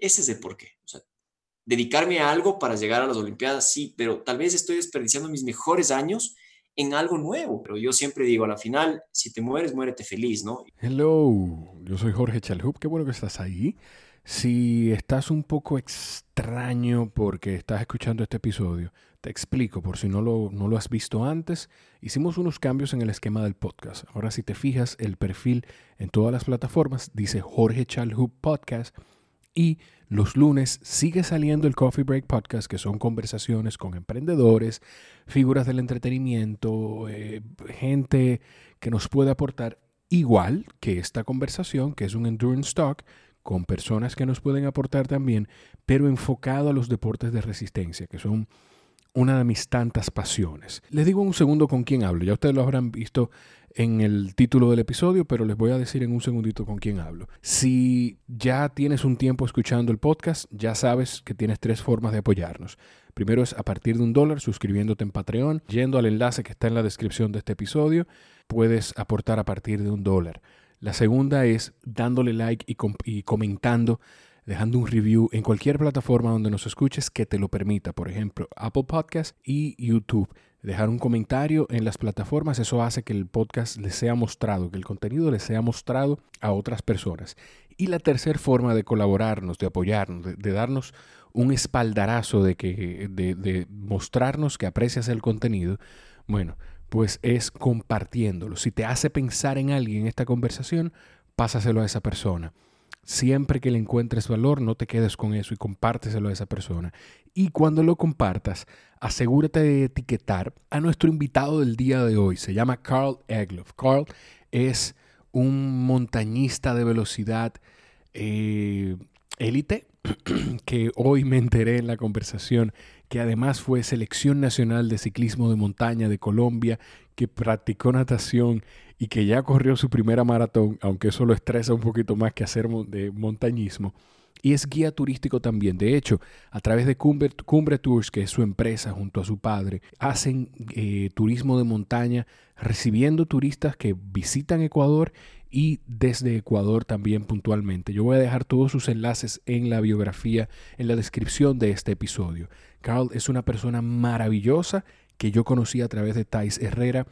Ese es el porqué. O sea, dedicarme a algo para llegar a las Olimpiadas, sí, pero tal vez estoy desperdiciando mis mejores años en algo nuevo. Pero yo siempre digo, a la final, si te mueres, muérete feliz, ¿no? Hello, yo soy Jorge Chalhub, qué bueno que estás ahí. Si estás un poco extraño porque estás escuchando este episodio, te explico por si no lo, no lo has visto antes. Hicimos unos cambios en el esquema del podcast. Ahora si te fijas, el perfil en todas las plataformas dice Jorge Chalhub Podcast y los lunes sigue saliendo el Coffee Break Podcast, que son conversaciones con emprendedores, figuras del entretenimiento, eh, gente que nos puede aportar igual que esta conversación, que es un Endurance Talk, con personas que nos pueden aportar también, pero enfocado a los deportes de resistencia, que son una de mis tantas pasiones. Les digo un segundo con quién hablo, ya ustedes lo habrán visto en el título del episodio, pero les voy a decir en un segundito con quién hablo. Si ya tienes un tiempo escuchando el podcast, ya sabes que tienes tres formas de apoyarnos. Primero es a partir de un dólar, suscribiéndote en Patreon, yendo al enlace que está en la descripción de este episodio, puedes aportar a partir de un dólar. La segunda es dándole like y, y comentando dejando un review en cualquier plataforma donde nos escuches que te lo permita, por ejemplo, Apple Podcast y YouTube dejar un comentario en las plataformas, eso hace que el podcast les sea mostrado, que el contenido les sea mostrado a otras personas. Y la tercera forma de colaborarnos, de apoyarnos, de, darnos un espaldarazo, de, que, de, de mostrarnos que aprecias el contenido, bueno, pues es compartiéndolo. Si te hace pensar en alguien esta conversación, pásaselo a esa persona. Siempre que le encuentres valor, no te quedes con eso y compárteselo a esa persona. Y cuando lo compartas, asegúrate de etiquetar a nuestro invitado del día de hoy. Se llama Carl Egloff. Carl es un montañista de velocidad eh, élite que hoy me enteré en la conversación que además fue selección nacional de ciclismo de montaña de Colombia, que practicó natación y que ya corrió su primera maratón, aunque eso lo estresa un poquito más que hacer de montañismo. Y es guía turístico también. De hecho, a través de Cumbre, Tours, que es su empresa junto a su padre, hacen eh, turismo de montaña, recibiendo turistas que visitan Ecuador y desde Ecuador también puntualmente. Yo voy a dejar todos sus enlaces en la biografía, en la descripción de este episodio. Carl es una persona maravillosa que yo conocí a través de Thais Herrera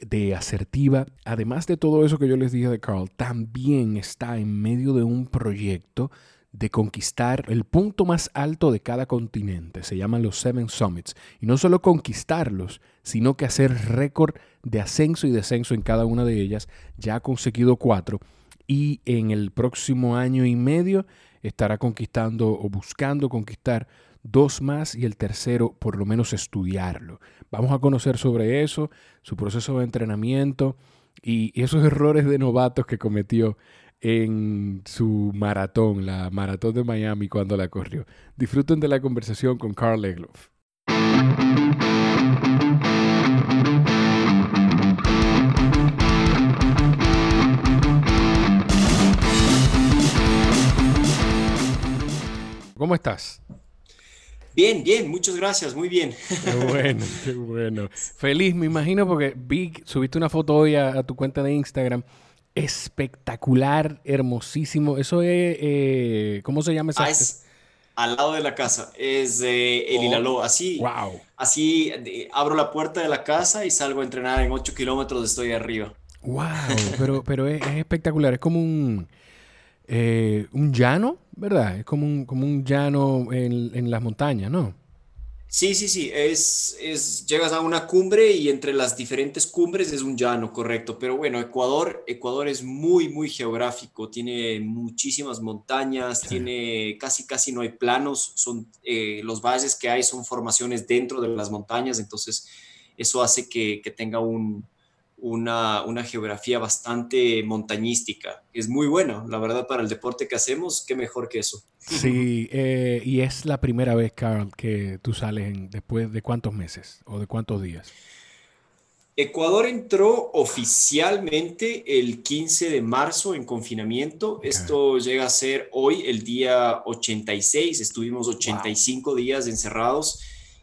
de asertiva. Además de todo eso que yo les dije de Carl, también está en medio de un proyecto de conquistar el punto más alto de cada continente. Se llaman los Seven Summits. Y no solo conquistarlos, sino que hacer récord de ascenso y descenso en cada una de ellas. Ya ha conseguido cuatro. Y en el próximo año y medio estará conquistando o buscando conquistar dos más y el tercero por lo menos estudiarlo. Vamos a conocer sobre eso, su proceso de entrenamiento y esos errores de novatos que cometió en su maratón, la maratón de Miami cuando la corrió. Disfruten de la conversación con Carl Egloff. ¿Cómo estás? Bien, bien, muchas gracias, muy bien. Qué bueno, qué bueno. Feliz, me imagino, porque vi, subiste una foto hoy a, tu cuenta de Instagram. Espectacular, hermosísimo. Eso es, eh, ¿cómo se llama esa? Ah, es al lado de la casa, es eh, el Hilaló. Así, wow. así abro la puerta de la casa y salgo a entrenar en 8 kilómetros, estoy arriba. Wow, pero, pero es espectacular, es como un eh, un llano, ¿verdad? Es como un, como un llano en, las montañas, ¿no? Sí, sí, sí, es, es, llegas a una cumbre y entre las diferentes cumbres es un llano, correcto. Pero bueno, Ecuador, Ecuador es muy, muy geográfico, tiene muchísimas montañas, tiene casi, casi no hay planos, son eh, los valles que hay son formaciones dentro de las montañas, entonces eso hace que tenga un, una, geografía bastante montañística. Es muy bueno, la verdad, para el deporte que hacemos, qué mejor que eso. Sí, eh, y es la primera vez, Carl, que tú sales después de cuántos meses o de cuántos días. Ecuador entró oficialmente el 15 de marzo en confinamiento. Esto llega a ser hoy el día 86. Estuvimos 85 días encerrados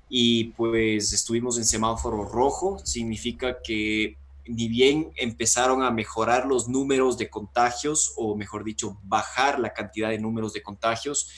y pues estuvimos en semáforo rojo. Significa que ni bien empezaron a mejorar los números de contagios, o mejor dicho, bajar la cantidad de números de contagios,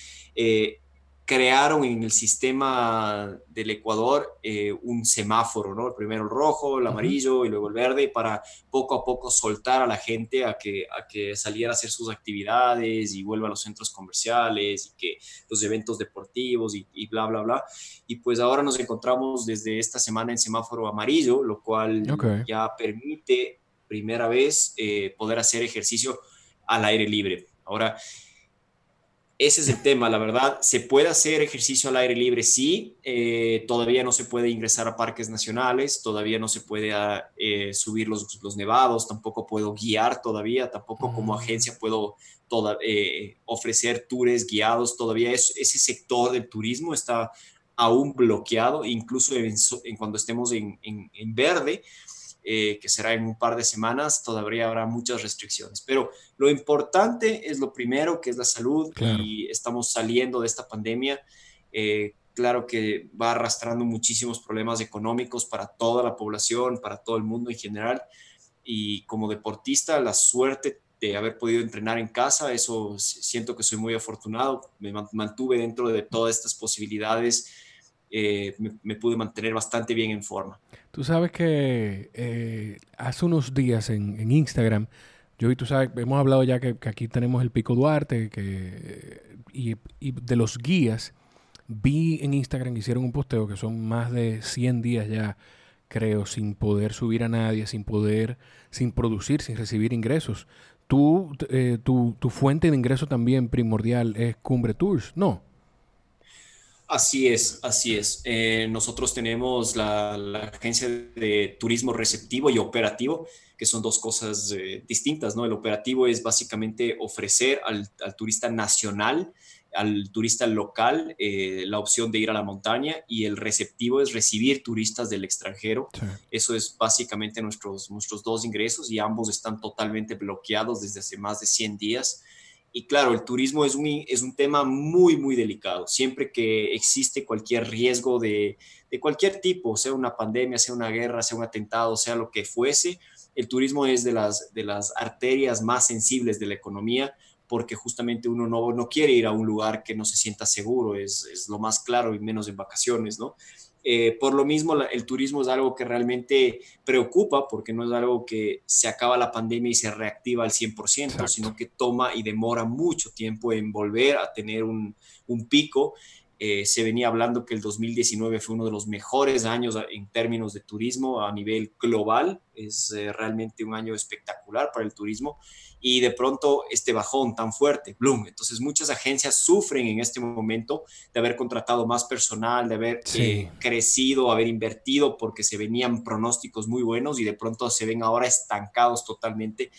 crearon en el sistema del Ecuador eh, un semáforo, ¿no? El primero el rojo, el amarillo y luego el verde para poco a poco soltar a la gente a que, a que saliera a hacer sus actividades y vuelva a los centros comerciales y que los eventos deportivos y, bla, bla, bla. Y pues ahora nos encontramos desde esta semana en semáforo amarillo, lo cual ya permite primera vez eh, poder hacer ejercicio al aire libre. Ahora, ese es el tema, la verdad. ¿Se puede hacer ejercicio al aire libre? Sí. Eh, todavía no se puede ingresar a parques nacionales, todavía no se puede ah, eh, subir los, los, nevados, tampoco puedo guiar todavía, tampoco como mm. agencia puedo toda, eh, ofrecer tours guiados. Todavía ese sector del turismo está aún bloqueado, incluso en, cuando estemos en, en, en verde eh, que será en un par de semanas, todavía habrá muchas restricciones. Pero lo importante es lo primero, que es la salud, y estamos saliendo de esta pandemia. Eh, claro que va arrastrando muchísimos problemas económicos para toda la población, para todo el mundo en general. Y como deportista, la suerte de haber podido entrenar en casa, eso siento que soy muy afortunado. Me mantuve dentro de todas estas posibilidades eh, me, pude mantener bastante bien en forma. Tú sabes que eh, hace unos días en, Instagram, yo y tú sabes, hemos hablado ya que, aquí tenemos el Pico Duarte que, y, de los guías, vi en Instagram que hicieron un posteo que son más de 100 días ya, creo, sin poder subir a nadie, sin poder, sin producir, sin recibir ingresos. Tú, eh, tu, tu fuente de ingreso también primordial es Cumbre Tours, ¿no? Así es, así es. Eh, nosotros tenemos la, agencia de turismo receptivo y operativo, que son dos cosas eh, distintas, ¿no? El operativo es básicamente ofrecer al, turista nacional, al turista local, eh, la opción de ir a la montaña y el receptivo es recibir turistas del extranjero. Eso es básicamente nuestros, nuestros dos ingresos y ambos están totalmente bloqueados desde hace más de 100 días. Y claro, el turismo es un, es un tema muy, muy delicado. Siempre que existe cualquier riesgo de, de cualquier tipo, sea una pandemia, sea una guerra, sea un atentado, sea lo que fuese, el turismo es de las, de las arterias más sensibles de la economía porque justamente uno no, no quiere ir a un lugar que no se sienta seguro, es, es lo más claro y menos en vacaciones, ¿no? Eh, por lo mismo, el turismo es algo que realmente preocupa porque no es algo que se acaba la pandemia y se reactiva al 100%, sino que toma y demora mucho tiempo en volver a tener un, un pico. Eh, se venía hablando que el 2019 fue uno de los mejores años en términos de turismo a nivel global. Es eh, realmente un año espectacular para el turismo y de pronto este bajón tan fuerte, Bloom. Entonces muchas agencias sufren en este momento de haber contratado más personal, de haber eh, crecido, haber invertido porque se venían pronósticos muy buenos y de pronto se ven ahora estancados totalmente.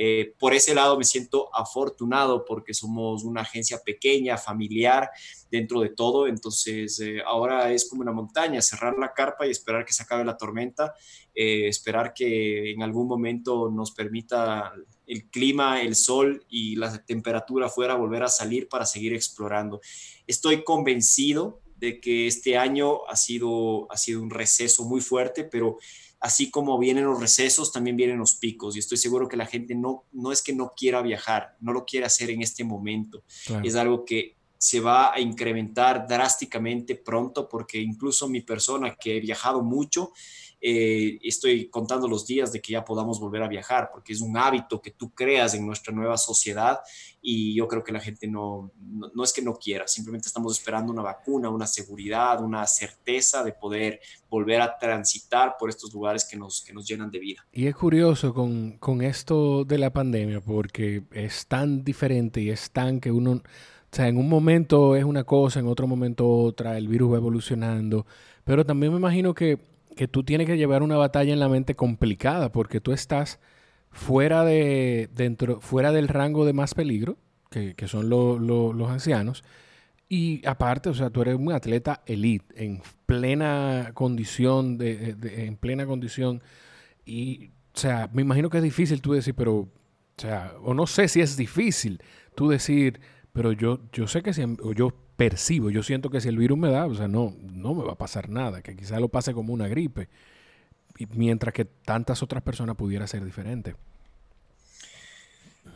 Eh, por ese lado me siento afortunado porque somos una agencia pequeña, familiar, dentro de todo. Entonces eh, ahora es como una montaña, cerrar la carpa y esperar que se acabe la tormenta, eh, esperar que en algún momento nos permita el clima, el sol y la temperatura afuera volver a salir para seguir explorando. Estoy convencido de que este año ha sido, ha sido un receso muy fuerte, pero así como vienen los recesos, también vienen los picos. Y estoy seguro que la gente no, no es que no quiera viajar, no lo quiere hacer en este momento. Es algo que se va a incrementar drásticamente pronto porque incluso mi persona que he viajado mucho, eh, estoy contando los días de que ya podamos volver a viajar, porque es un hábito que tú creas en nuestra nueva sociedad y yo creo que la gente no, no, es que no quiera, simplemente estamos esperando una vacuna, una seguridad, una certeza de poder volver a transitar por estos lugares que nos, que nos llenan de vida. Y es curioso con, con esto de la pandemia, porque es tan diferente y es tan que uno... O sea, en un momento es una cosa, en otro momento otra, el virus va evolucionando, pero también me imagino que que tú tienes que llevar una batalla en la mente complicada porque tú estás fuera de dentro fuera del rango de más peligro que, son los ancianos. Y aparte o sea tú eres un atleta elite en plena condición de, en plena condición. Y o sea me imagino que es difícil tú decir pero o sea o no sé si es difícil tú decir pero yo yo sé que si yo percibo, yo siento que si el virus me da, o sea, no, no me va a pasar nada, que quizá lo pase como una gripe, mientras que tantas otras personas pudiera ser diferente.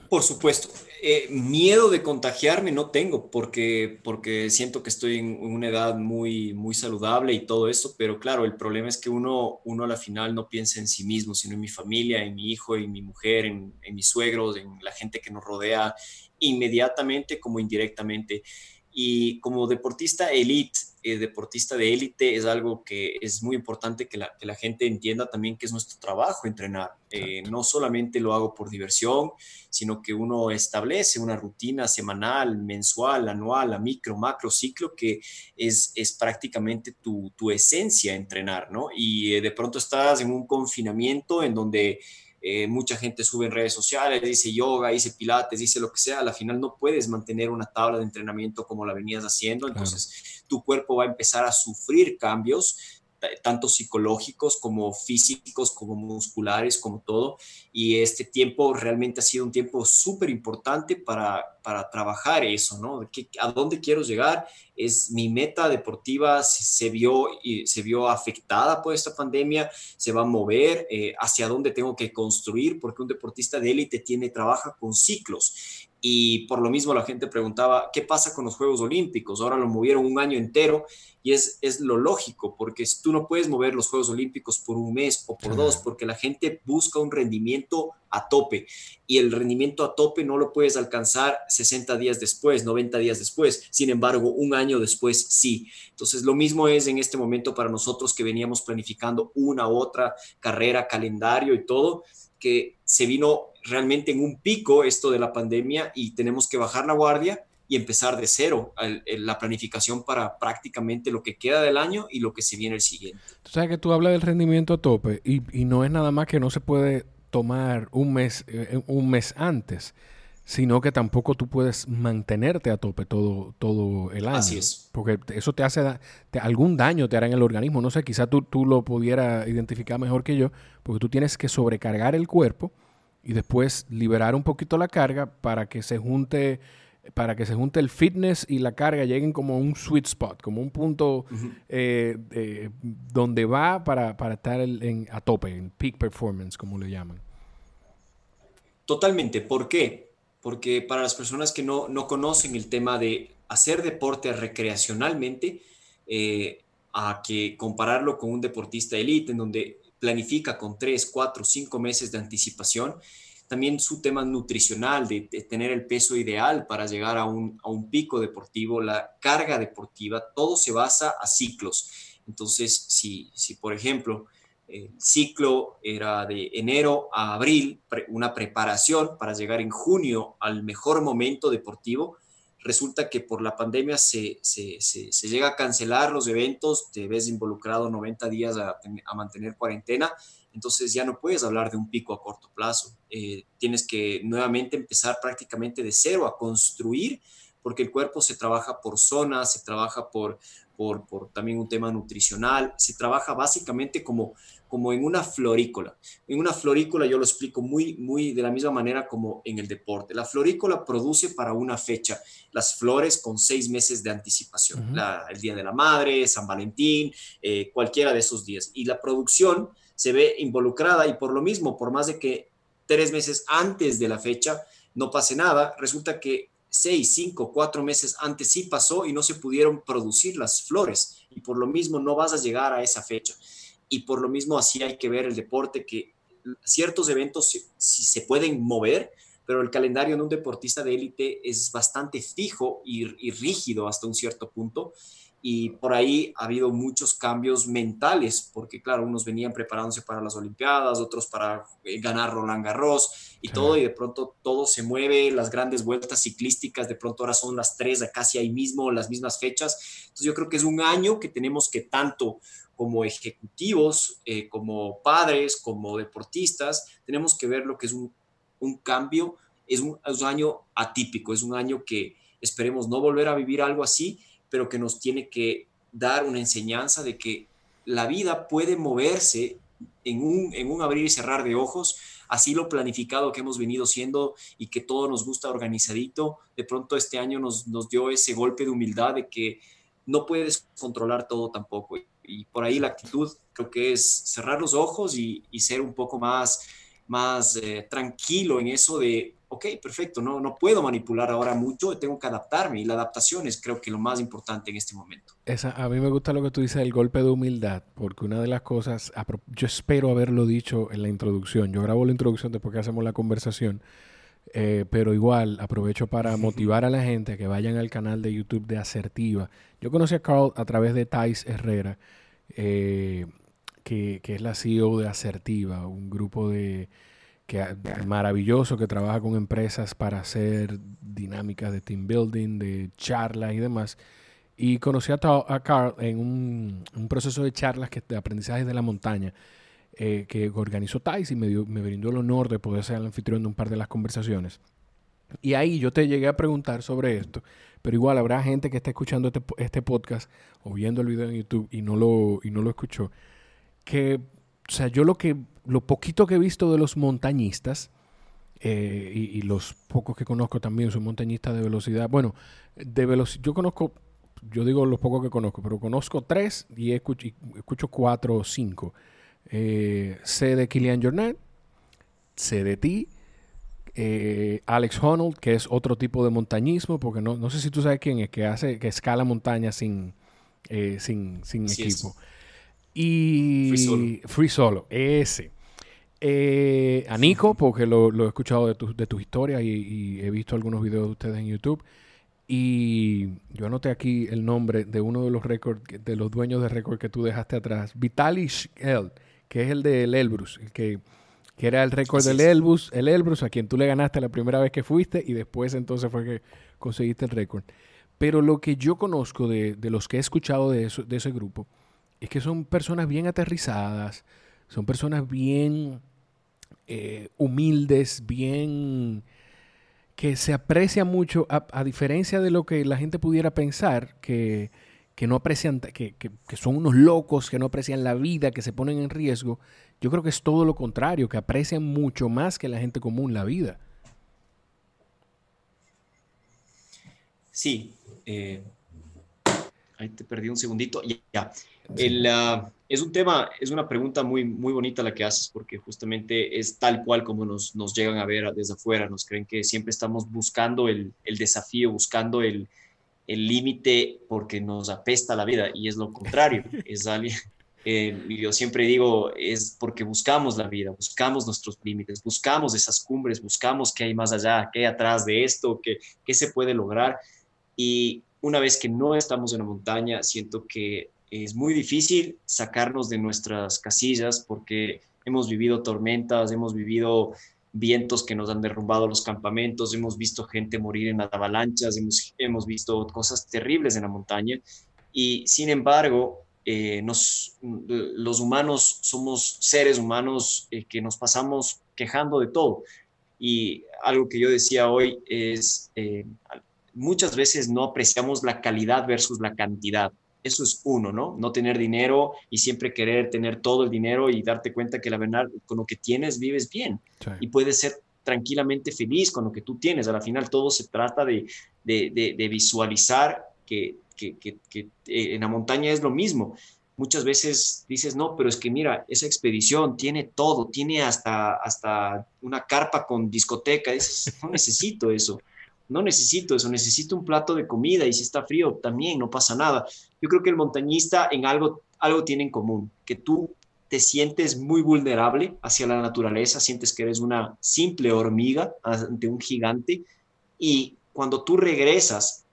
Por supuesto. Eh, miedo de contagiarme no tengo porque, porque siento que estoy en una edad muy, muy saludable y todo eso, pero claro, el problema es que uno, uno a la final no piensa en sí mismo, sino en mi familia, en mi hijo, en mi mujer, en mis suegros, en la gente que nos rodea inmediatamente como indirectamente. Y como deportista elite, eh, deportista de élite, es algo que es muy importante que la, que la, gente entienda también que es nuestro trabajo entrenar. Eh, no solamente lo hago por diversión, sino que uno establece una rutina semanal, mensual, anual, a micro, macro, ciclo, que es, es prácticamente tu, tu esencia entrenar, ¿no? Y eh, de pronto estás en un confinamiento en donde eh, mucha gente sube en redes sociales, dice yoga, dice pilates, dice lo que sea, al final no puedes mantener una tabla de entrenamiento como la venías haciendo, entonces tu cuerpo va a empezar a sufrir cambios tanto psicológicos como físicos, como musculares, como todo. Y este tiempo realmente ha sido un tiempo súper importante para, para trabajar eso, ¿no? ¿A dónde quiero llegar? Es mi meta deportiva, se, vio, se vio afectada por esta pandemia, se va a mover, eh, hacia dónde tengo que construir, porque un deportista de élite tiene, trabaja con ciclos y por lo mismo la gente preguntaba, ¿qué pasa con los Juegos Olímpicos? Ahora lo movieron un año entero y es, es lo lógico, porque tú no puedes mover los Juegos Olímpicos por un mes o por dos, porque la gente busca un rendimiento a tope y el rendimiento a tope no lo puedes alcanzar 60 días después, 90 días después, sin embargo, un año después sí. Entonces, lo mismo es en este momento para nosotros que veníamos planificando una otra carrera, calendario y todo, que se vino realmente en un pico esto de la pandemia y tenemos que bajar la guardia y empezar de cero la planificación para prácticamente lo que queda del año y lo que se viene el siguiente. Tú sabes que tú hablas del rendimiento a tope y, y no es nada más que no se puede tomar un mes, eh, un mes antes, sino que tampoco tú puedes mantenerte a tope todo, todo el año. Así es. Porque eso te hace, te, algún daño te hará en el organismo. No sé, quizá tú, tú lo pudieras identificar mejor que yo, porque tú tienes que sobrecargar el cuerpo y después liberar un poquito la carga para que se junte para que se junte el fitness y la carga lleguen como un sweet spot, como un punto eh, donde va para, estar en, a tope, en peak performance, como le llaman. Totalmente. ¿Por qué? Porque para las personas que no, no conocen el tema de hacer deporte recreacionalmente, eh, a que compararlo con un deportista elite, en donde planifica con tres, cuatro, cinco meses de anticipación. También su tema nutricional, de, tener el peso ideal para llegar a un, pico deportivo, la carga deportiva, todo se basa a ciclos. Entonces, si, si por ejemplo, el ciclo era de enero a abril, una preparación para llegar en junio al mejor momento deportivo, resulta que por la pandemia se, se, se, llega a cancelar los eventos, te ves involucrado 90 días a, mantener cuarentena, entonces ya no puedes hablar de un pico a corto plazo. Eh, tienes que nuevamente empezar prácticamente de cero a construir, porque el cuerpo se trabaja por zonas, se trabaja por, por, por también un tema nutricional, se trabaja básicamente como como en una florícola. En una florícola yo lo explico muy, muy de la misma manera como en el deporte. La florícola produce para una fecha las flores con seis meses de anticipación. el Día de la Madre, San Valentín, eh, cualquiera de esos días. Y la producción se ve involucrada y por lo mismo, por más de que tres meses antes de la fecha no pase nada, resulta que seis, cinco, cuatro meses antes sí pasó y no se pudieron producir las flores y por lo mismo no vas a llegar a esa fecha y por lo mismo así hay que ver el deporte, que ciertos eventos sí se, pueden mover, pero el calendario de un deportista de élite es bastante fijo y, rígido hasta un cierto punto. Y por ahí ha habido muchos cambios mentales, porque claro, unos venían preparándose para las Olimpiadas, otros para eh, ganar Roland Garros y todo, y de pronto todo se mueve, las grandes vueltas ciclísticas, de pronto ahora son las tres, casi ahí mismo, las mismas fechas. Entonces yo creo que es un año que tenemos que tanto como ejecutivos, eh, como padres, como deportistas, tenemos que ver lo que es un, cambio, es un, año atípico, es un año que esperemos no volver a vivir algo así, pero que nos tiene que dar una enseñanza de que la vida puede moverse en un, en un abrir y cerrar de ojos, así lo planificado que hemos venido siendo y que todo nos gusta organizadito, de pronto este año nos, nos dio ese golpe de humildad de que no puedes controlar todo tampoco. Y por ahí la actitud creo que es cerrar los ojos y, ser un poco más más eh, tranquilo en eso de, ok, perfecto, no, no puedo manipular ahora mucho, tengo que adaptarme y la adaptación es creo que lo más importante en este momento. Esa, a mí me gusta lo que tú dices del golpe de humildad, porque una de las cosas, yo espero haberlo dicho en la introducción, yo grabo la introducción después que hacemos la conversación, eh, pero igual aprovecho para motivar a la gente a que vayan al canal de YouTube de Asertiva. Yo conocí a Carl a través de Thais Herrera, eh, que, que es la CEO de Asertiva, un grupo de que, maravilloso que trabaja con empresas para hacer dinámicas de team building, de charlas y demás. Y conocí a, Carl en un, proceso de charlas que, de aprendizaje de la montaña eh, que organizó Thais y me, me brindó el honor de poder ser el anfitrión de un par de las conversaciones. Y ahí yo te llegué a preguntar sobre esto, pero igual habrá gente que está escuchando este, este podcast o viendo el video en YouTube y no lo, y no lo escuchó, que, o sea, yo lo que lo poquito que he visto de los montañistas, eh, y, los pocos que conozco también son montañistas de velocidad. Bueno, de velocidad, yo conozco, yo digo los pocos que conozco, pero conozco tres y escucho, escucho cuatro o cinco. Eh, sé de Kilian Jornet, sé de ti, eh, Alex Honnold, que es otro tipo de montañismo, porque no, no sé si tú sabes quién es, que hace, que escala montaña sin, sin, sin equipo. Y Free Solo, ese. Eh, a Nico, porque lo, he escuchado de, tu, de tus historias y, he visto algunos videos de ustedes en YouTube. Y yo anoté aquí el nombre de uno de los récords, de los dueños de récord que tú dejaste atrás, Vitaly Shkel, que es el del Elbrus, el que, que era el récord del Elbrus, el Elbrus, a quien tú le ganaste la primera vez que fuiste y después entonces fue que conseguiste el récord. Pero lo que yo conozco de, de los que he escuchado de, eso, de ese grupo, es que son personas bien aterrizadas, son personas bien eh, humildes, bien que se aprecia mucho, a, diferencia de lo que la gente pudiera pensar, que, no aprecian, que, que, son unos locos, que no aprecian la vida, que se ponen en riesgo. Yo creo que es todo lo contrario, que aprecian mucho más que la gente común la vida. Sí, eh, ahí te perdí un segundito. Ya. El, ah, es un tema, es una pregunta muy, muy bonita la que haces, porque justamente es tal cual como nos, nos llegan a ver desde afuera. Nos creen que siempre estamos buscando el, el desafío, buscando el límite porque nos apesta la vida, y es lo contrario. es alguien, eh, yo siempre digo, es porque buscamos la vida, buscamos nuestros límites, buscamos esas cumbres, buscamos qué hay más allá, qué hay atrás de esto, qué, qué se puede lograr. Y una vez que no estamos en la montaña, siento que es muy difícil sacarnos de nuestras casillas porque hemos vivido tormentas, hemos vivido vientos que nos han derrumbado los campamentos, hemos visto gente morir en avalanchas, hemos, hemos visto cosas terribles en la montaña y sin embargo, eh, nos, los humanos somos seres humanos eh, que nos pasamos quejando de todo. Y algo que yo decía hoy es, eh, muchas veces no apreciamos la calidad versus la cantidad. Eso es uno, ¿no? No tener dinero y siempre querer tener todo el dinero y darte cuenta que la verdad, con lo que tienes vives bien y puedes ser tranquilamente feliz con lo que tú tienes. A la final todo se trata de, de, visualizar que, que, que, eh, en la montaña es lo mismo. Muchas veces dices, no, pero es que mira, esa expedición tiene todo, tiene hasta, hasta una carpa con discoteca, dices, no necesito eso no necesito eso, necesito un plato de comida y si está frío también no pasa nada. Yo creo que el montañista en algo, algo tiene en común, que tú te sientes muy vulnerable hacia la naturaleza, sientes que eres una simple hormiga ante un gigante y cuando tú regresas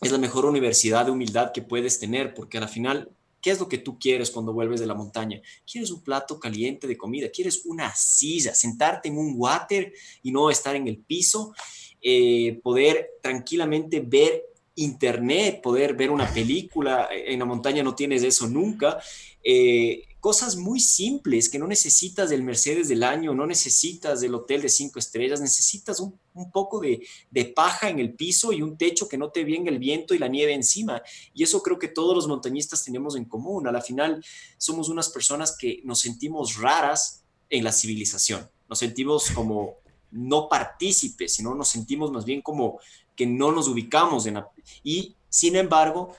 es la mejor universidad de humildad que puedes tener porque al final ¿Qué es lo que tú quieres cuando vuelves de la montaña? ¿Quieres un plato caliente de comida? ¿Quieres una silla? ¿Sentarte en un water y no estar en el piso? Eh, poder tranquilamente ver internet, poder ver una película. En la montaña no tienes eso nunca. Eh, cosas muy simples que no necesitas del Mercedes del año, no necesitas del hotel de cinco estrellas, necesitas un, poco de, paja en el piso y un techo que no te venga el viento y la nieve encima. Y eso creo que todos los montañistas tenemos en común. A la final somos unas personas que nos sentimos raras en la civilización. Nos sentimos como no partícipes, sino nos sentimos más bien como que no nos ubicamos en la... Y sin embargo,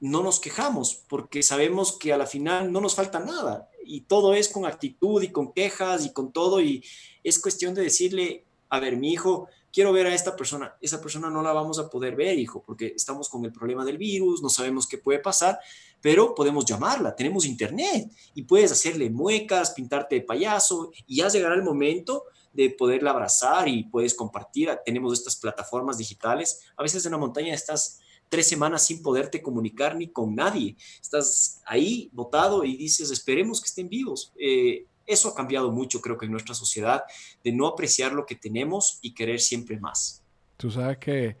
no nos quejamos porque sabemos que a la final no nos falta nada y todo es con actitud y con quejas y con todo y es cuestión de decirle, a ver, mi hijo, quiero ver a esta persona, esa persona no la vamos a poder ver, hijo, porque estamos con el problema del virus, no sabemos qué puede pasar, pero podemos llamarla, tenemos internet y puedes hacerle muecas, pintarte de payaso y ya llegará el momento de poderla abrazar y puedes compartir. Tenemos estas plataformas digitales. A veces en la montaña estás tres semanas sin poderte comunicar ni con nadie. Estás ahí botado y dices, esperemos que estén vivos. Eh, eso ha cambiado mucho, creo que en nuestra sociedad, de no apreciar lo que tenemos y querer siempre más. Tú sabes que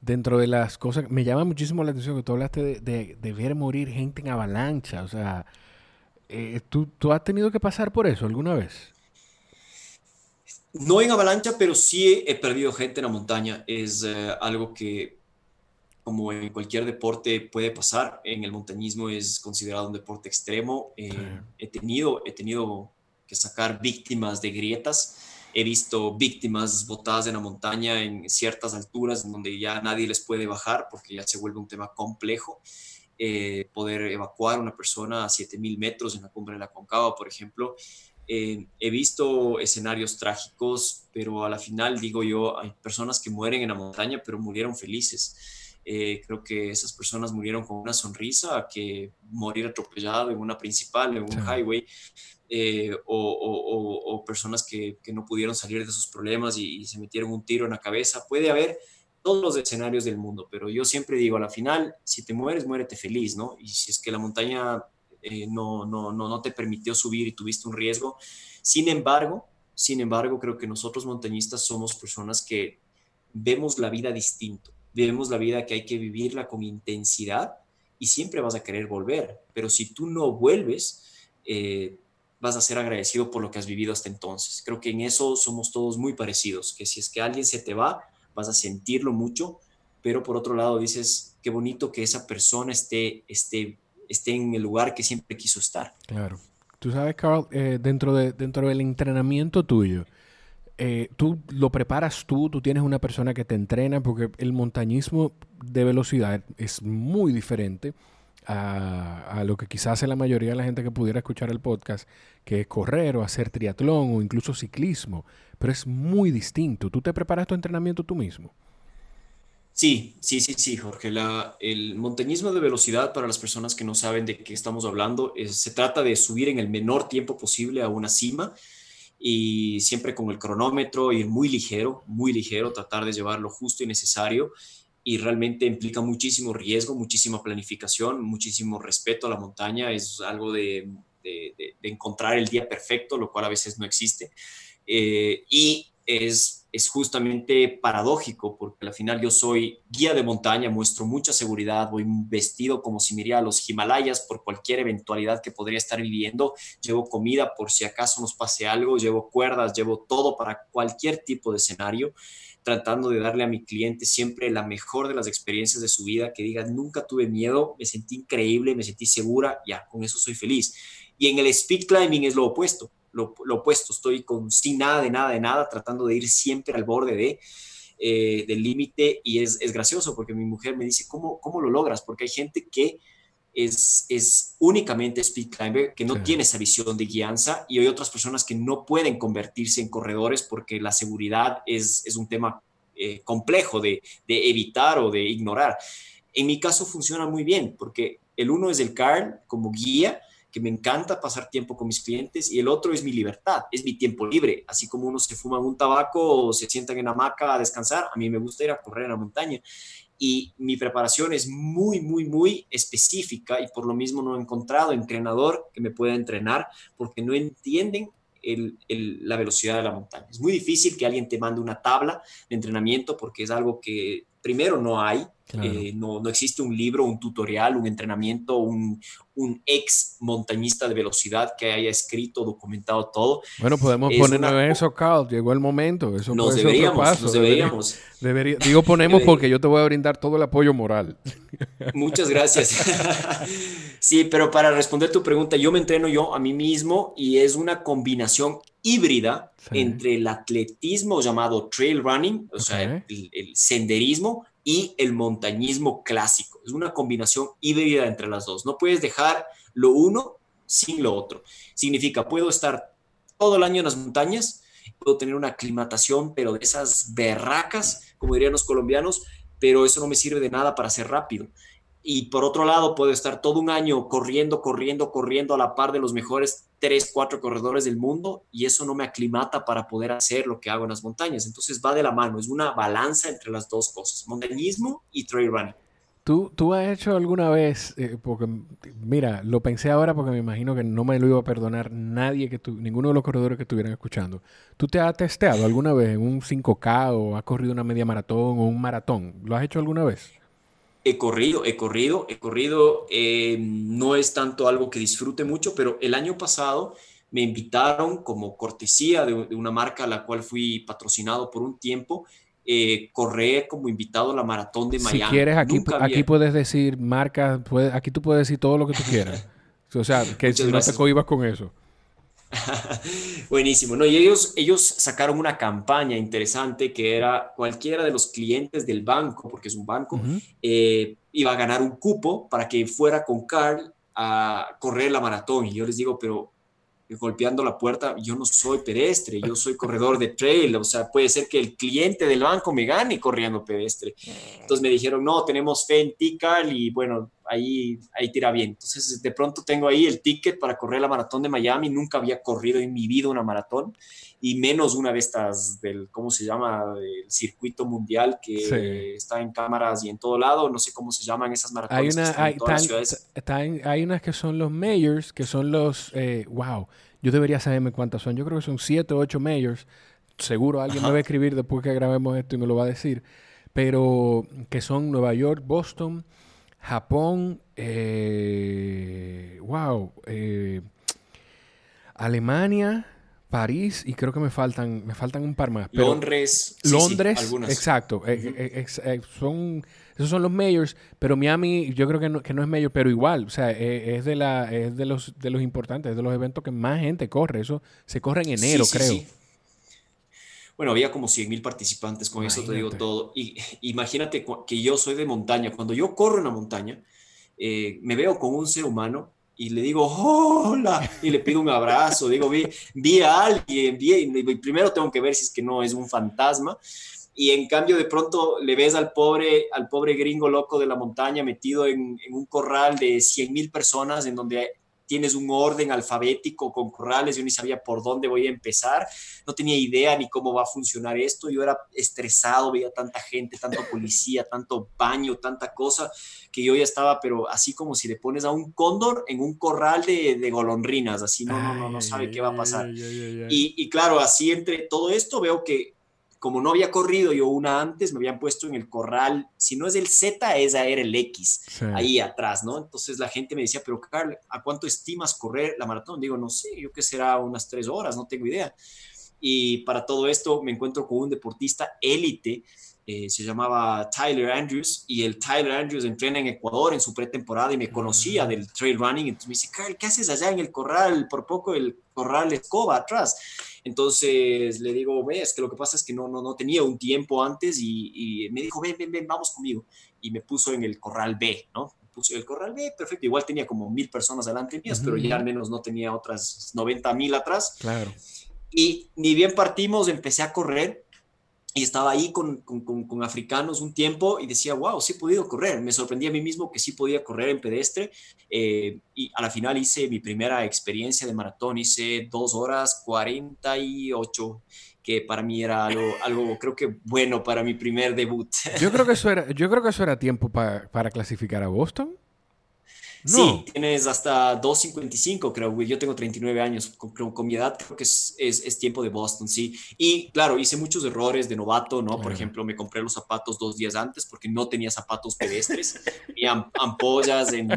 dentro de las cosas, me llama muchísimo la atención que tú hablaste de, ver morir gente en avalancha. O sea, eh, ¿tú, ¿tú has tenido que pasar por eso alguna vez? No en avalancha, pero sí he perdido gente en la montaña. Es eh, algo que como en cualquier deporte puede pasar, en el montañismo es considerado un deporte extremo. Eh, he, tenido, he tenido que sacar víctimas de grietas, he visto víctimas botadas en la montaña en ciertas alturas en donde ya nadie les puede bajar porque ya se vuelve un tema complejo. Eh, poder evacuar a una persona a 7.000 metros en la cumbre de la Concava, por ejemplo. Eh, he visto escenarios trágicos, pero a la final digo yo, hay personas que mueren en la montaña, pero murieron felices eh, creo que esas personas murieron con una sonrisa que morir atropellado en una principal, en un highway, eh, o, personas que, no pudieron salir de sus problemas y, se metieron un tiro en la cabeza. Puede haber todos los escenarios del mundo, pero yo siempre digo, a la final, si te mueres, muérete feliz, ¿no? Y si es que la montaña eh, no, no, no, no te permitió subir y tuviste un riesgo, sin embargo, sin embargo, creo que nosotros montañistas somos personas que vemos la vida distinto. Vivimos la vida que hay que vivirla con intensidad y siempre vas a querer volver, pero si tú no vuelves, eh, vas a ser agradecido por lo que has vivido hasta entonces. Creo que en eso somos todos muy parecidos, que si es que alguien se te va, vas a sentirlo mucho, pero por otro lado dices, qué bonito que esa persona esté, esté, esté en el lugar que siempre quiso estar. Claro. Tú sabes, Carl, eh, dentro, de, dentro del entrenamiento tuyo, eh, tú lo preparas tú, tú tienes una persona que te entrena, porque el montañismo de velocidad es muy diferente a, lo que quizás hace la mayoría de la gente que pudiera escuchar el podcast, que es correr o hacer triatlón o incluso ciclismo, pero es muy distinto. ¿Tú te preparas tu entrenamiento tú mismo? Sí, sí, sí, sí, Jorge. el montañismo de velocidad, para las personas que no saben de qué estamos hablando, se trata de subir en el menor tiempo posible a una cima y siempre con el cronómetro, ir muy ligero, muy ligero, tratar de llevarlo justo y necesario y realmente implica muchísimo riesgo, muchísima planificación, muchísimo respeto a la montaña, es algo de, encontrar el día perfecto, lo cual a veces no existe. Eh, y es, es justamente paradójico, porque al final yo soy guía de montaña, muestro mucha seguridad, voy vestido como si me a los Himalayas por cualquier eventualidad que podría estar viviendo, llevo comida por si acaso nos pase algo, llevo cuerdas, llevo todo para cualquier tipo de escenario, tratando de darle a mi cliente siempre la mejor de las experiencias de su vida, que diga, nunca tuve miedo, me sentí increíble, me sentí segura, ya, con eso soy feliz. Y en el speed climbing es lo opuesto lo, opuesto, estoy con sin nada de nada de nada, tratando de ir siempre al borde de, eh, del límite y es, es, gracioso porque mi mujer me dice, ¿cómo, cómo lo logras? Porque hay gente que es, es únicamente speed climber, que no tiene esa visión de guianza y hay otras personas que no pueden convertirse en corredores porque la seguridad es, es un tema eh, complejo de, de evitar o de ignorar. En mi caso funciona muy bien porque el uno es el Carl como guía, que me encanta pasar tiempo con mis clientes y el otro es mi libertad, es mi tiempo libre, así como uno se fuma un tabaco o se sientan en hamaca a descansar, a mí me gusta ir a correr en la montaña y mi preparación es muy, muy, muy específica y por lo mismo no he encontrado entrenador que me pueda entrenar porque no entienden la velocidad de la montaña. Es muy difícil que alguien te mande una tabla de entrenamiento porque es algo que primero no hay, eh, no, no, existe un libro, un tutorial, un entrenamiento, un, un, ex montañista de velocidad que haya escrito, documentado todo. Bueno, podemos ponernos en eso, Carl. Llegó el momento. Eso nos deberíamos, nos deberíamos. digo ponemos porque yo te voy a brindar todo el apoyo moral. Muchas gracias. sí, pero para responder tu pregunta, yo me entreno yo a mí mismo y es una combinación híbrida entre el atletismo llamado trail running, o sea, el senderismo, y el montañismo clásico. Es una combinación híbrida entre las dos. No puedes dejar lo uno sin lo otro. Significa, puedo estar todo el año en las montañas, puedo tener una aclimatación, pero de esas berracas, como dirían los colombianos, pero eso no me sirve de nada para ser rápido. Y por otro lado, puedo estar todo un año corriendo, corriendo, corriendo a la par de los mejores tres, cuatro corredores del mundo y eso no me aclimata para poder hacer lo que hago en las montañas. Entonces va de la mano, es una balanza entre las dos cosas, montañismo y trail running. ¿Tú, ¿Tú has hecho alguna vez, eh, porque mira, lo pensé ahora porque me imagino que no me lo iba a perdonar nadie, que tu, ninguno de los corredores que estuvieran escuchando. ¿Tú te has testeado alguna vez en un 5K o has corrido una media maratón o un maratón? ¿Lo has hecho alguna vez? He corrido, he corrido, he corrido. Eh, no es tanto algo que disfrute mucho, pero el año pasado me invitaron como cortesía de, de una marca a la cual fui patrocinado por un tiempo eh, correr como invitado a la maratón de Miami. Si quieres, aquí, aquí puedes decir marcas, aquí tú puedes decir todo lo que tú quieras. o sea, que si no te cohibas con eso. Buenísimo, ¿no? Y ellos, ellos sacaron una campaña interesante que era cualquiera de los clientes del banco, porque es un banco, eh, iba a ganar un cupo para que fuera con Carl a correr la maratón. Y yo les digo, pero golpeando la puerta, yo no soy pedestre, yo soy corredor de trail, o sea, puede ser que el cliente del banco me gane corriendo pedestre. Entonces me dijeron, no, tenemos fe en ti, Carl, y bueno, ahí, ahí tira bien. Entonces de pronto tengo ahí el ticket para correr la maratón de Miami, nunca había corrido en mi vida una maratón, y menos una de estas del, ¿cómo se llama?, del circuito mundial que está en cámaras y en todo lado, no sé cómo se llaman esas maratones. Hay, una, hay, unas que son los mayors, que son los, eh, wow, yo debería saberme cuántas son. Yo creo que son siete o ocho mayors. Seguro alguien me va a escribir después que grabemos esto y me lo va a decir. Pero que son Nueva York, Boston, Japón, eh, wow, eh, Alemania, París y creo que me faltan, me faltan un par más. Londres, Londres, exacto. Eh, son esos son los mayors, pero Miami yo creo que no, que no es mayor, pero igual, o sea, es, de la, es de los de los importantes, es de los eventos que más gente corre. Eso se corre en enero, creo. Bueno, había como 100 mil participantes, con eso te digo todo. Y imagínate que yo soy de montaña. Cuando yo corro en la montaña, eh, me veo con un ser humano y le digo, hola, y le pido un abrazo, digo, vi, vi a alguien, vi, primero tengo que ver si es que no es un fantasma, y en cambio de pronto le ves al pobre, al pobre gringo loco de la montaña metido en, un corral de 100 mil personas en donde tienes un orden alfabético con corrales, yo ni sabía por dónde voy a empezar, no tenía idea ni cómo va a funcionar esto, yo era estresado, veía tanta gente, tanto policía, tanto baño, tanta cosa, que yo ya estaba, pero así como si le pones a un cóndor en un corral de, de golondrinas, así no, no, no, no sabe qué va a pasar. Y, y claro, así entre todo esto veo que como no había corrido yo una antes, me habían puesto en el corral, si no es el Z, es a era el X, ahí atrás, ¿no? Entonces la gente me decía, pero Carl, ¿a cuánto estimas correr la maratón? Digo, no sé, yo que será unas tres horas, no tengo idea. Y para todo esto me encuentro con un deportista élite, eh, se llamaba Tyler Andrews, y el Tyler Andrews entrena en Ecuador en su pretemporada y me conocía ah. del trail running, entonces me dice, Carl, ¿qué haces allá en el corral? Por poco el corral escoba atrás. Entonces le digo, ves, que lo que pasa es que no, no, no tenía un tiempo antes y, me dijo, ven, ven, ven, vamos conmigo. Y me puso en el corral B, ¿no? Me puso en el corral B, perfecto. Igual tenía como mil personas delante mías, pero ya al menos no tenía otras 90 mil atrás. Claro. Y ni bien partimos, empecé a correr y estaba ahí con, con, africanos un tiempo y decía, wow, sí he podido correr. Me sorprendí a mí mismo que sí podía correr en pedestre eh, y a la final hice mi primera experiencia de maratón, hice dos horas 48 que para mí era algo, algo creo que bueno para mi primer debut. Yo creo que eso era, yo creo que eso era tiempo para clasificar a Boston. Sí, tienes hasta 2.55, creo, güey. Yo tengo 39 años. Con, con, mi edad creo que es, es, tiempo de Boston, sí. Y claro, hice muchos errores de novato, ¿no? Por ejemplo, me compré los zapatos dos días antes porque no tenía zapatos pedestres. y ampollas, en,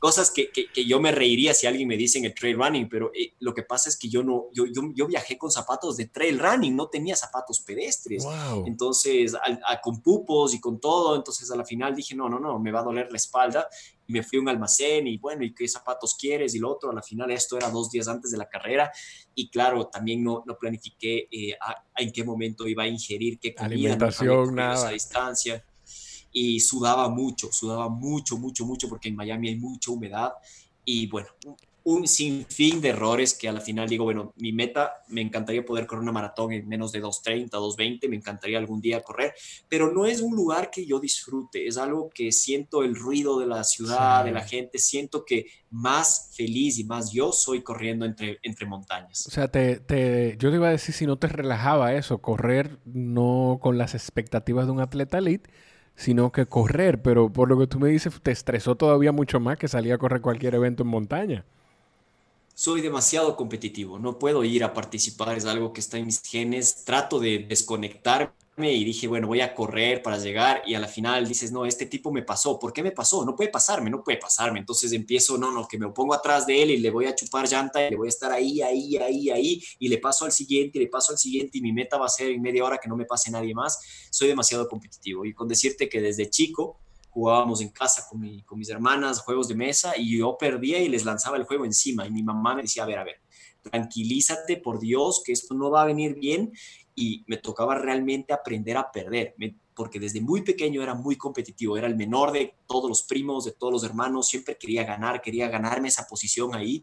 cosas que, que, yo me reiría si alguien me dice en el trail running, pero eh, lo que pasa es que yo no, yo, yo, yo, viajé con zapatos de trail running, no tenía zapatos pedestres. Entonces, con pupos y con todo, entonces a la final dije, no, no, no, me va a doler la espalda me fui a un almacén y bueno, ¿y qué zapatos quieres? Y lo otro, a la final esto era dos días antes de la carrera y claro, también no, no planifiqué eh, en qué momento iba a ingerir qué comida, alimentación, nada. A distancia. y sudaba mucho, sudaba mucho, mucho, mucho, porque en Miami hay mucha humedad y bueno, un sinfín de errores que a la final digo, bueno, mi meta, me encantaría poder correr una maratón en menos de 2.30, 2.20, me encantaría algún día correr, pero no es un lugar que yo disfrute, es algo que siento el ruido de la ciudad, de la gente, siento que más feliz y más yo soy corriendo entre, entre montañas. O sea, te, te, yo te iba a decir si no te relajaba eso, correr no con las expectativas de un atleta elite, sino que correr, pero por lo que tú me dices, te estresó todavía mucho más que salir a correr cualquier evento en montaña soy demasiado competitivo, no puedo ir a participar, es algo que está en mis genes, trato de desconectarme y dije, bueno, voy a correr para llegar y a la final dices, no, este tipo me pasó, ¿por qué me pasó? No puede pasarme, no puede pasarme. Entonces empiezo, no, no, que me pongo atrás de él y le voy a chupar llanta y le voy a estar ahí, ahí, ahí, ahí y le paso al siguiente y le paso al siguiente y mi meta va a ser en media hora que no me pase nadie más. Soy demasiado competitivo y con decirte que desde chico jugábamos en casa con, mis hermanas, juegos de mesa, y yo perdía y les lanzaba el juego encima. Y mi mamá me decía, a ver, a ver, tranquilízate, por Dios, que esto no va a venir bien. Y me tocaba realmente aprender a perder, porque desde muy pequeño era muy competitivo, era el menor de todos los primos, de todos los hermanos, siempre quería ganar, quería ganarme esa posición ahí.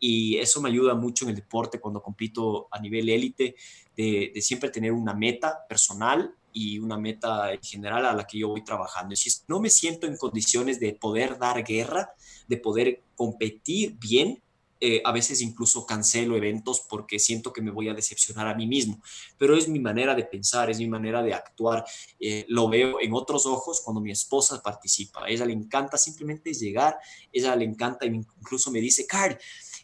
Y eso me ayuda mucho en el deporte cuando compito a nivel élite, de siempre tener una meta personal y una meta en general a la que yo voy trabajando. Si no me siento en condiciones de poder dar guerra, de poder competir bien, eh, a veces incluso cancelo eventos porque siento que me voy a decepcionar a mí mismo, pero es mi manera de pensar, es mi manera de actuar. Eh, lo veo en otros ojos cuando mi esposa participa. A ella le encanta simplemente llegar, ella le encanta, incluso me dice, Carl,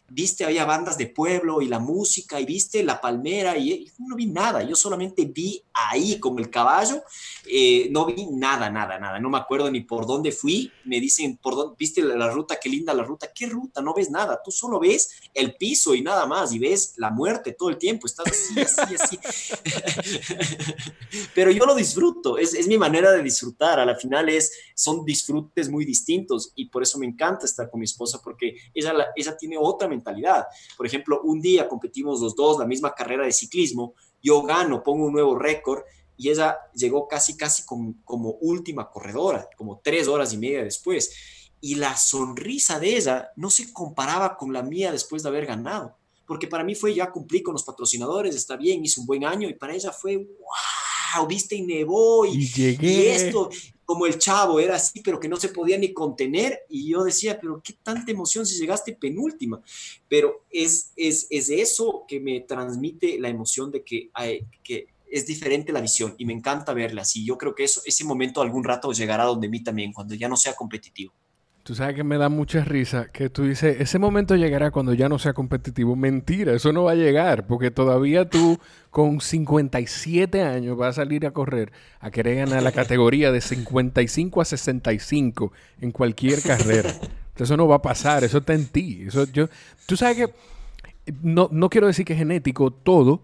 viste, había bandas de pueblo y la música y viste la palmera y, no vi nada, yo solamente vi ahí como el caballo, eh, no vi nada, nada, nada, no me acuerdo ni por dónde fui, me dicen, por dónde, viste la, ruta, qué linda la ruta, qué ruta, no ves nada, tú solo ves el piso y nada más y ves la muerte todo el tiempo, estás así, así, así. Pero yo lo disfruto, es, es mi manera de disfrutar, a la final es, son disfrutes muy distintos y por eso me encanta estar con mi esposa porque ella, ella tiene otra mentalidad. Por ejemplo, un día competimos los dos la misma carrera de ciclismo, yo gano, pongo un nuevo récord y ella llegó casi, casi como última corredora, como tres horas y media después. Y la sonrisa de ella no se comparaba con la mía después de haber ganado, porque para mí fue ya cumplí con los patrocinadores, está bien, hice un buen año y para ella fue, wow, viste y nevó y, llegué. y esto como el chavo, era así, pero que no se podía ni contener. Y yo decía, pero qué tanta emoción si llegaste penúltima. Pero es, es, es eso que me transmite la emoción de que, hay, que es diferente la visión y me encanta verla así. Yo creo que eso, ese momento algún rato llegará donde mí también, cuando ya no sea competitivo. Tú sabes que me da mucha risa que tú dices, ese momento llegará cuando ya no sea competitivo. Mentira, eso no va a llegar, porque todavía tú con 57 años vas a salir a correr a querer ganar la categoría de 55 a 65 en cualquier carrera. Eso no va a pasar, eso está en ti. Eso, yo, tú sabes que, no, no quiero decir que es genético todo,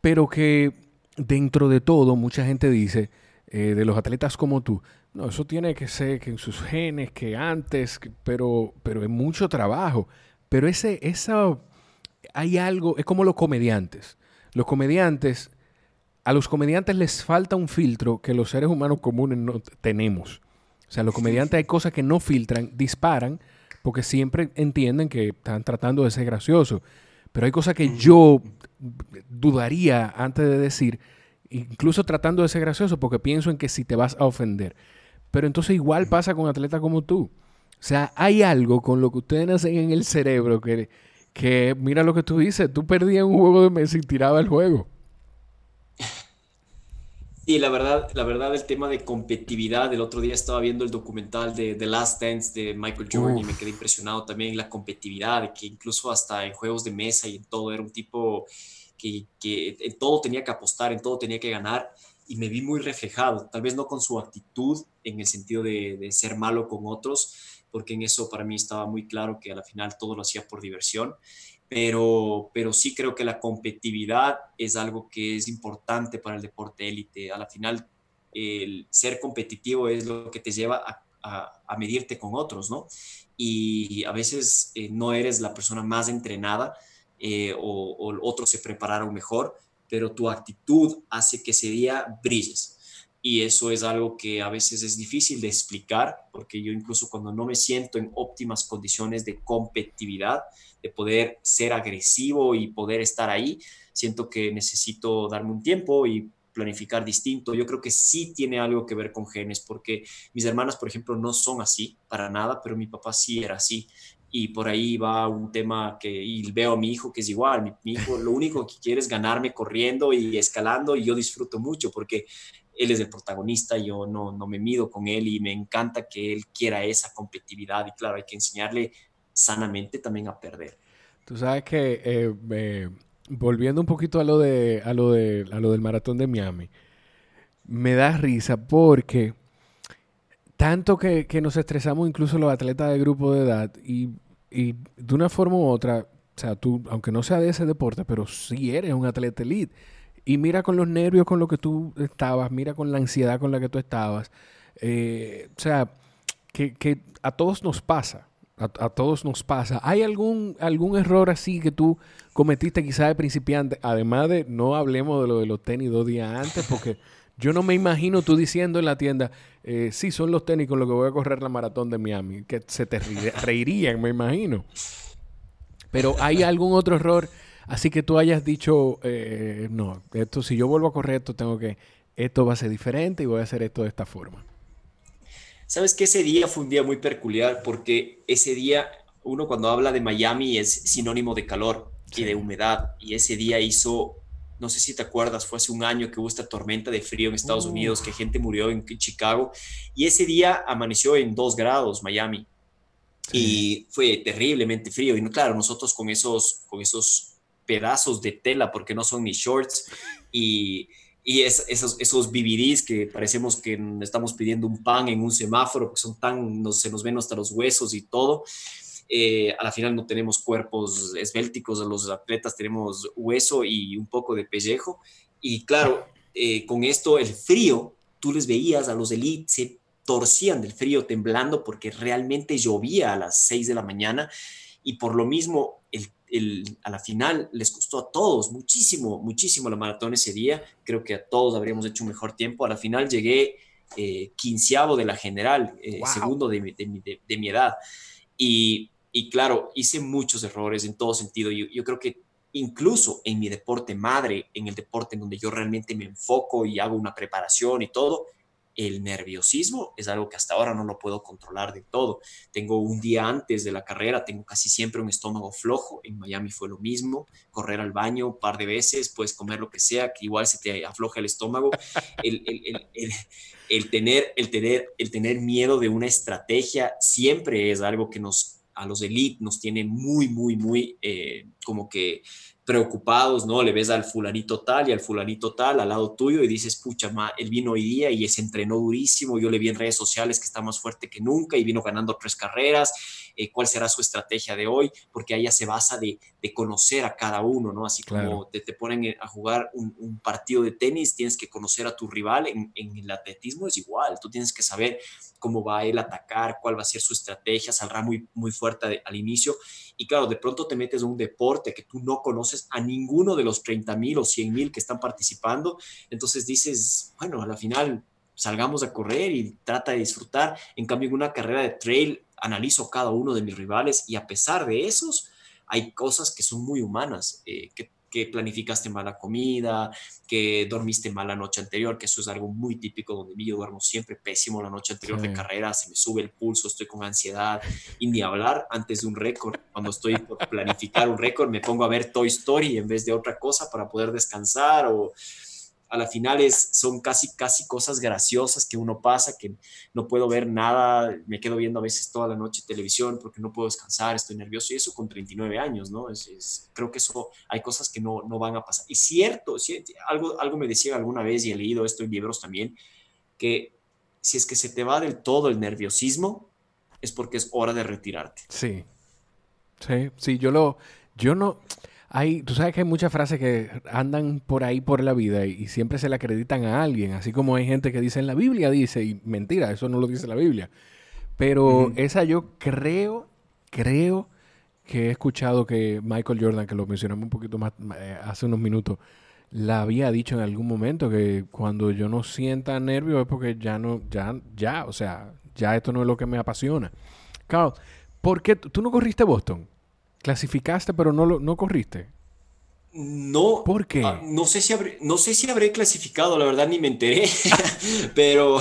pero que dentro de todo mucha gente dice, eh, de los atletas como tú, no, eso tiene que ser que en sus genes, que antes, pero, pero es mucho trabajo. Pero ese, esa, hay algo, es como los comediantes. Los comediantes, a los comediantes les falta un filtro que los seres humanos comunes no tenemos. O sea, los comediantes hay cosas que no filtran, disparan, porque siempre entienden que están tratando de ser graciosos. Pero hay cosas que yo dudaría antes de decir, incluso tratando de ser gracioso, porque pienso en que si te vas a ofender. Pero entonces igual pasa con atletas como tú. O sea, hay algo con lo que ustedes nacen en el cerebro que, que mira lo que tú dices, tú perdías un juego de mesa y tirabas el juego. Sí, la verdad, la verdad, el tema de competitividad, el otro día estaba viendo el documental de The Last Dance de Michael Jordan y me quedé impresionado también la competitividad, que incluso hasta en juegos de mesa y en todo era un tipo que, que en todo tenía que apostar, en todo tenía que ganar y me vi muy reflejado, tal vez no con su actitud en el sentido de, ser malo con otros, porque en eso para mí estaba muy claro que al final todo lo hacía por diversión, pero, pero sí creo que la competitividad es algo que es importante para el deporte élite. A la final, el ser competitivo es lo que te lleva a, medirte con otros, ¿no? Y a veces eh, no eres la persona más entrenada eh, o, o otros se prepararon mejor, pero tu actitud hace que ese día brilles. y eso es algo que a veces es difícil de explicar, porque yo incluso cuando no me siento en óptimas condiciones de competitividad, de poder ser agresivo y poder estar ahí, siento que necesito darme un tiempo y planificar distinto. Yo creo que sí tiene algo que ver con genes, porque mis hermanas, por ejemplo, no son así para nada, pero mi papá sí era así. Y por ahí va un tema que y veo a mi hijo que es igual. Mi, mi hijo lo único que quiere es ganarme corriendo y escalando y yo disfruto mucho porque él es el protagonista, yo no, no me mido con él y me encanta que él quiera esa competitividad y claro, hay que enseñarle sanamente también a perder. Tú sabes que, eh, volviendo un poquito a lo, de, a, lo de, a lo del maratón de Miami, me da risa porque tanto que, nos estresamos incluso los atletas de grupo de edad y, y, de una forma u otra, o sea, tú, aunque no sea de ese deporte, pero sí eres un atleta elite. Y mira con los nervios con los que tú estabas, mira con la ansiedad con la que tú estabas. Eh, o sea, que, a todos nos pasa. A, todos nos pasa. ¿Hay algún, algún error así que tú cometiste quizás de principiante? Además de, no hablemos de lo de los tenis dos días antes, porque yo no me imagino tú diciendo en la tienda, eh, sí, son los tenis con los que voy a correr la maratón de Miami, que se te reirían, me imagino. Pero ¿hay algún otro error Así que tú hayas dicho, eh, no, esto si yo vuelvo a correr esto, tengo que, esto va a ser diferente y voy a hacer esto de esta forma. Sabes que ese día fue un día muy peculiar porque ese día, uno cuando habla de Miami es sinónimo de calor y de humedad. Y ese día hizo, no sé si te acuerdas, fue hace un año que hubo esta tormenta de frío en Estados Unidos, que gente murió en Chicago. Y ese día amaneció en dos grados Miami. Y fue terriblemente frío. Y no, claro, nosotros con esos, con esos pedazos de tela porque no son ni shorts y, y es, esos, esos BBDs que parecemos que estamos pidiendo un pan en un semáforo, que son tan, no, se nos ven hasta los huesos y todo. Eh, a la final no tenemos cuerpos esbélticos, los atletas tenemos hueso y un poco de pellejo. Y claro, eh, con esto el frío, tú les veías a los elites, se torcían del frío temblando porque realmente llovía a las 6 de la mañana y por lo mismo el a la final les costó a todos muchísimo, muchísimo la maratón ese día. Creo que a todos habríamos hecho un mejor tiempo. A la final llegué eh, quinceavo de la general, eh, segundo de, mi edad. Y, claro, hice muchos errores en todo sentido. Yo, yo creo que incluso en mi deporte madre, en el deporte en donde yo realmente me enfoco y hago una preparación y todo, el nerviosismo es algo que hasta ahora no lo puedo controlar de todo. Tengo un día antes de la carrera, tengo casi siempre un estómago flojo. En Miami fue lo mismo, correr al baño un par de veces, puedes comer lo que sea, que igual se te afloja el estómago. El, tener, el, tener, el tener miedo de una estrategia siempre es algo que nos, a los elite nos tiene muy, muy, muy eh, como que preocupados, ¿no? Le ves al fulanito tal y al fulanito tal al lado tuyo y dices, pucha, ma, él vino hoy día y se entrenó durísimo, yo le vi en redes sociales que está más fuerte que nunca y vino ganando tres carreras, eh, ¿cuál será su estrategia de hoy? Porque ahí ya se basa de, conocer a cada uno, ¿no? Así como te, ponen a jugar un, partido de tenis, tienes que conocer a tu rival, en, en el atletismo es igual, tú tienes que saber cómo va a él atacar, cuál va a ser su estrategia, saldrá muy, muy fuerte al inicio. Y claro, de pronto te metes en un deporte que tú no conoces a ninguno de los 30 mil o 100 mil que están participando. Entonces dices, bueno, a la final salgamos a correr y trata de disfrutar. En cambio, en una carrera de trail, analizo cada uno de mis rivales y a pesar de esos, hay cosas que son muy humanas, eh, que que planificaste mala comida, que dormiste mal la noche anterior, que eso es algo muy típico donde yo duermo siempre pésimo la noche anterior de carrera, se me sube el pulso, estoy con ansiedad y ni hablar antes de un récord. Cuando estoy por planificar un récord me pongo a ver Toy Story en vez de otra cosa para poder descansar o a la final es, son casi, casi cosas graciosas que uno pasa, que no puedo ver nada, me quedo viendo a veces toda la noche televisión porque no puedo descansar, estoy nervioso y eso con 39 años, ¿no? Es, creo que eso, hay cosas que no, no van a pasar. Y cierto, algo, algo me decía alguna vez y he leído esto en libros también, que si es que se te va del todo el nerviosismo, es porque es hora de retirarte. Sí, sí, sí, yo lo, yo no tú sabes que hay muchas frases que andan por ahí por la vida y, siempre se le acreditan a alguien, así como hay gente que dice en la Biblia, dice, y mentira, eso no lo dice la Biblia. Pero esa yo creo, creo que he escuchado que Michael Jordan, que lo mencionamos un poquito más eh, hace unos minutos, la había dicho en algún momento que cuando yo no sienta nervio es porque ya no, ya, ya, o sea, ya esto no es lo que me apasiona. Carl, ¿por qué tú no corriste Boston? Clasificaste, pero no, lo, no corriste. No. ¿Por qué? Ah, no, sé si habré, no sé si habré clasificado, la verdad ni me enteré, pero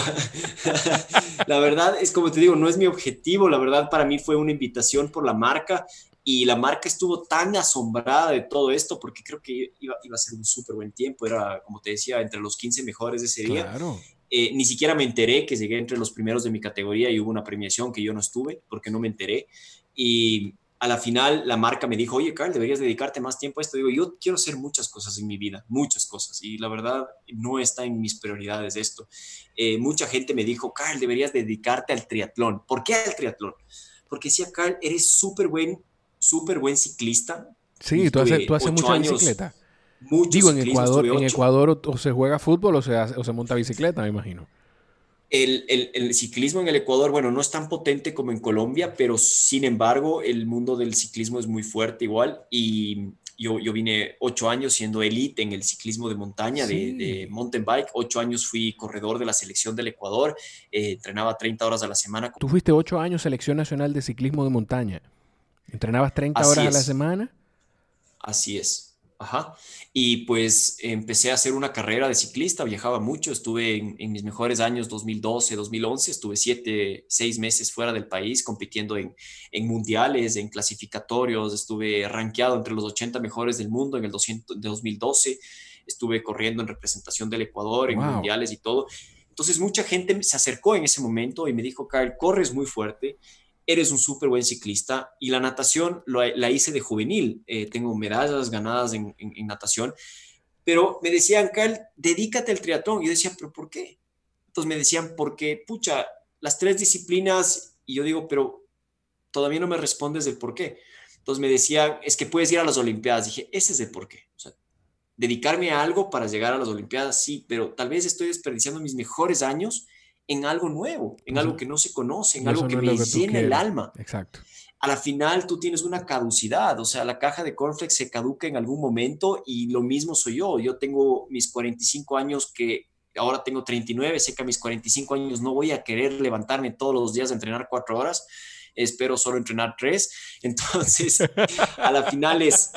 la verdad es como te digo, no es mi objetivo, la verdad para mí fue una invitación por la marca y la marca estuvo tan asombrada de todo esto porque creo que iba, iba a ser un súper buen tiempo, era como te decía, entre los 15 mejores de ese día. Claro. Eh, ni siquiera me enteré que llegué entre los primeros de mi categoría y hubo una premiación que yo no estuve porque no me enteré. Y a la final la marca me dijo, oye, Carl, deberías dedicarte más tiempo a esto. Digo, yo quiero hacer muchas cosas en mi vida, muchas cosas. Y la verdad no está en mis prioridades esto. Eh, mucha gente me dijo, Carl, deberías dedicarte al triatlón. ¿Por qué al triatlón? Porque decía, Carl, eres súper buen, súper buen ciclista. Sí, tú haces, tú haces mucha bicicleta. Digo, en Ecuador, en Ecuador o, se juega fútbol o se, o se monta bicicleta, me imagino. El, el, el, ciclismo en el Ecuador, bueno, no es tan potente como en Colombia, pero sin embargo el mundo del ciclismo es muy fuerte igual y yo, yo vine ocho años siendo elite en el ciclismo de montaña, de, de, mountain bike, ocho años fui corredor de la selección del Ecuador, eh, entrenaba 30 horas a la semana. Tú fuiste ocho años selección nacional de ciclismo de montaña, entrenabas 30 Así horas es. a la semana. Así es. Ajá. Y pues empecé a hacer una carrera de ciclista, viajaba mucho, estuve en, en, mis mejores años 2012, 2011, estuve siete, seis meses fuera del país compitiendo en, en mundiales, en clasificatorios, estuve rankeado entre los 80 mejores del mundo en el 200, de 2012, estuve corriendo en representación del Ecuador, en wow. mundiales y todo. Entonces mucha gente se acercó en ese momento y me dijo, Kyle, corres muy fuerte eres un súper buen ciclista y la natación la hice de juvenil, eh, tengo medallas ganadas en, en, natación, pero me decían, Carl, dedícate al triatlón. Yo decía, pero ¿por qué? Entonces me decían, porque, pucha, las tres disciplinas, y yo digo, pero todavía no me respondes del por qué. Entonces me decían, es que puedes ir a las Olimpiadas. Dije, ese es el por qué. O sea, dedicarme a algo para llegar a las Olimpiadas, sí, pero tal vez estoy desperdiciando mis mejores años en algo nuevo, en algo que no se conoce, en algo que no me que llena el alma. Exacto. A la final tú tienes una caducidad, o sea, la caja de cornflakes se caduca en algún momento y lo mismo soy yo. Yo tengo mis 45 años que ahora tengo 39, sé que a mis 45 años no voy a querer levantarme todos los días a entrenar cuatro horas, espero solo entrenar tres. Entonces, a la final es...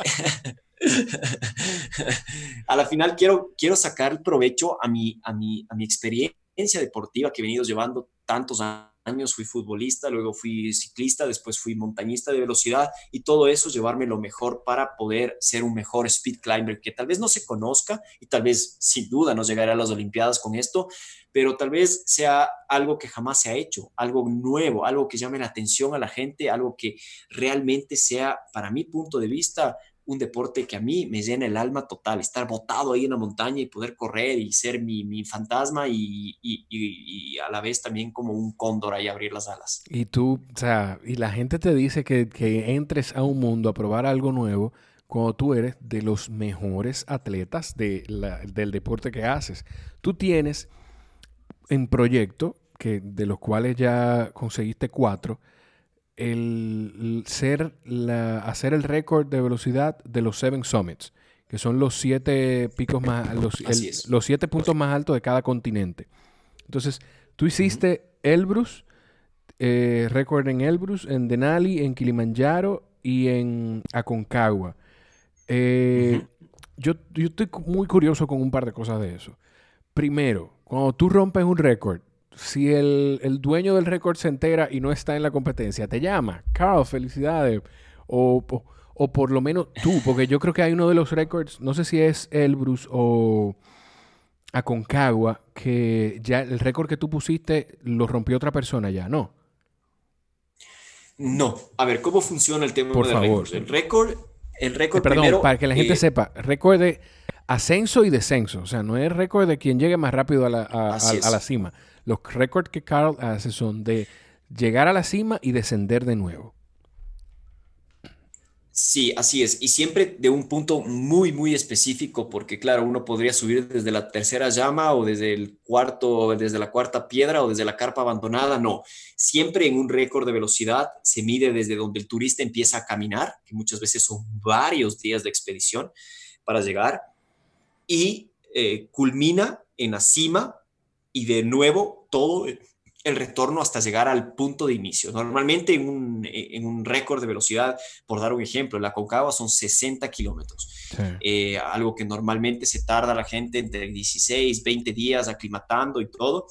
a la final quiero, quiero sacar provecho a mi, a mi, a mi experiencia deportiva que he venido llevando tantos años. Fui futbolista, luego fui ciclista, después fui montañista de velocidad y todo eso llevarme lo mejor para poder ser un mejor speed climber que tal vez no se conozca y tal vez sin duda no llegaré a las Olimpiadas con esto, pero tal vez sea algo que jamás se ha hecho, algo nuevo, algo que llame la atención a la gente, algo que realmente sea, para mi punto de vista, un deporte que a mí me llena el alma total, estar botado ahí en la montaña y poder correr y ser mi, mi fantasma y, y, a la vez también como un cóndor ahí abrir las alas. Y tú, o sea, y la gente te dice que, que entres a un mundo a probar algo nuevo cuando tú eres de los mejores atletas de la, del deporte que haces. Tú tienes en proyecto, que de los cuales ya conseguiste cuatro, el ser la, hacer el récord de velocidad de los Seven Summits, que son los siete picos más, los, el, los siete puntos más altos de cada continente. Entonces, tú hiciste uh -huh. Elbrus, eh, récord en Elbrus, en Denali, en Kilimanjaro y en Aconcagua. Eh, uh -huh. yo, yo estoy muy curioso con un par de cosas de eso. Primero, cuando tú rompes un récord, si el, el dueño del récord se entera y no está en la competencia, te llama, Carl, felicidades. O, o, o, por lo menos tú, porque yo creo que hay uno de los récords, no sé si es Elbrus o Aconcagua, que ya el récord que tú pusiste lo rompió otra persona ya, ¿no? No. A ver, ¿cómo funciona el tema por de favor. récords? El récord, el récord eh, Perdón, primero, para que la gente eh, sepa, récord de ascenso y descenso. O sea, no es récord de quien llegue más rápido a la, a, a, a la cima. Los récords que Carl hace son de llegar a la cima y descender de nuevo. Sí, así es. Y siempre de un punto muy, muy específico, porque claro, uno podría subir desde la tercera llama o desde el cuarto, desde la cuarta piedra o desde la carpa abandonada. No, siempre en un récord de velocidad se mide desde donde el turista empieza a caminar, que muchas veces son varios días de expedición para llegar y eh, culmina en la cima y de nuevo todo el retorno hasta llegar al punto de inicio. Normalmente en un, en un récord de velocidad, por dar un ejemplo, la Concagua son 60 kilómetros, eh, algo que normalmente se tarda la gente entre 16, 20 días aclimatando y todo.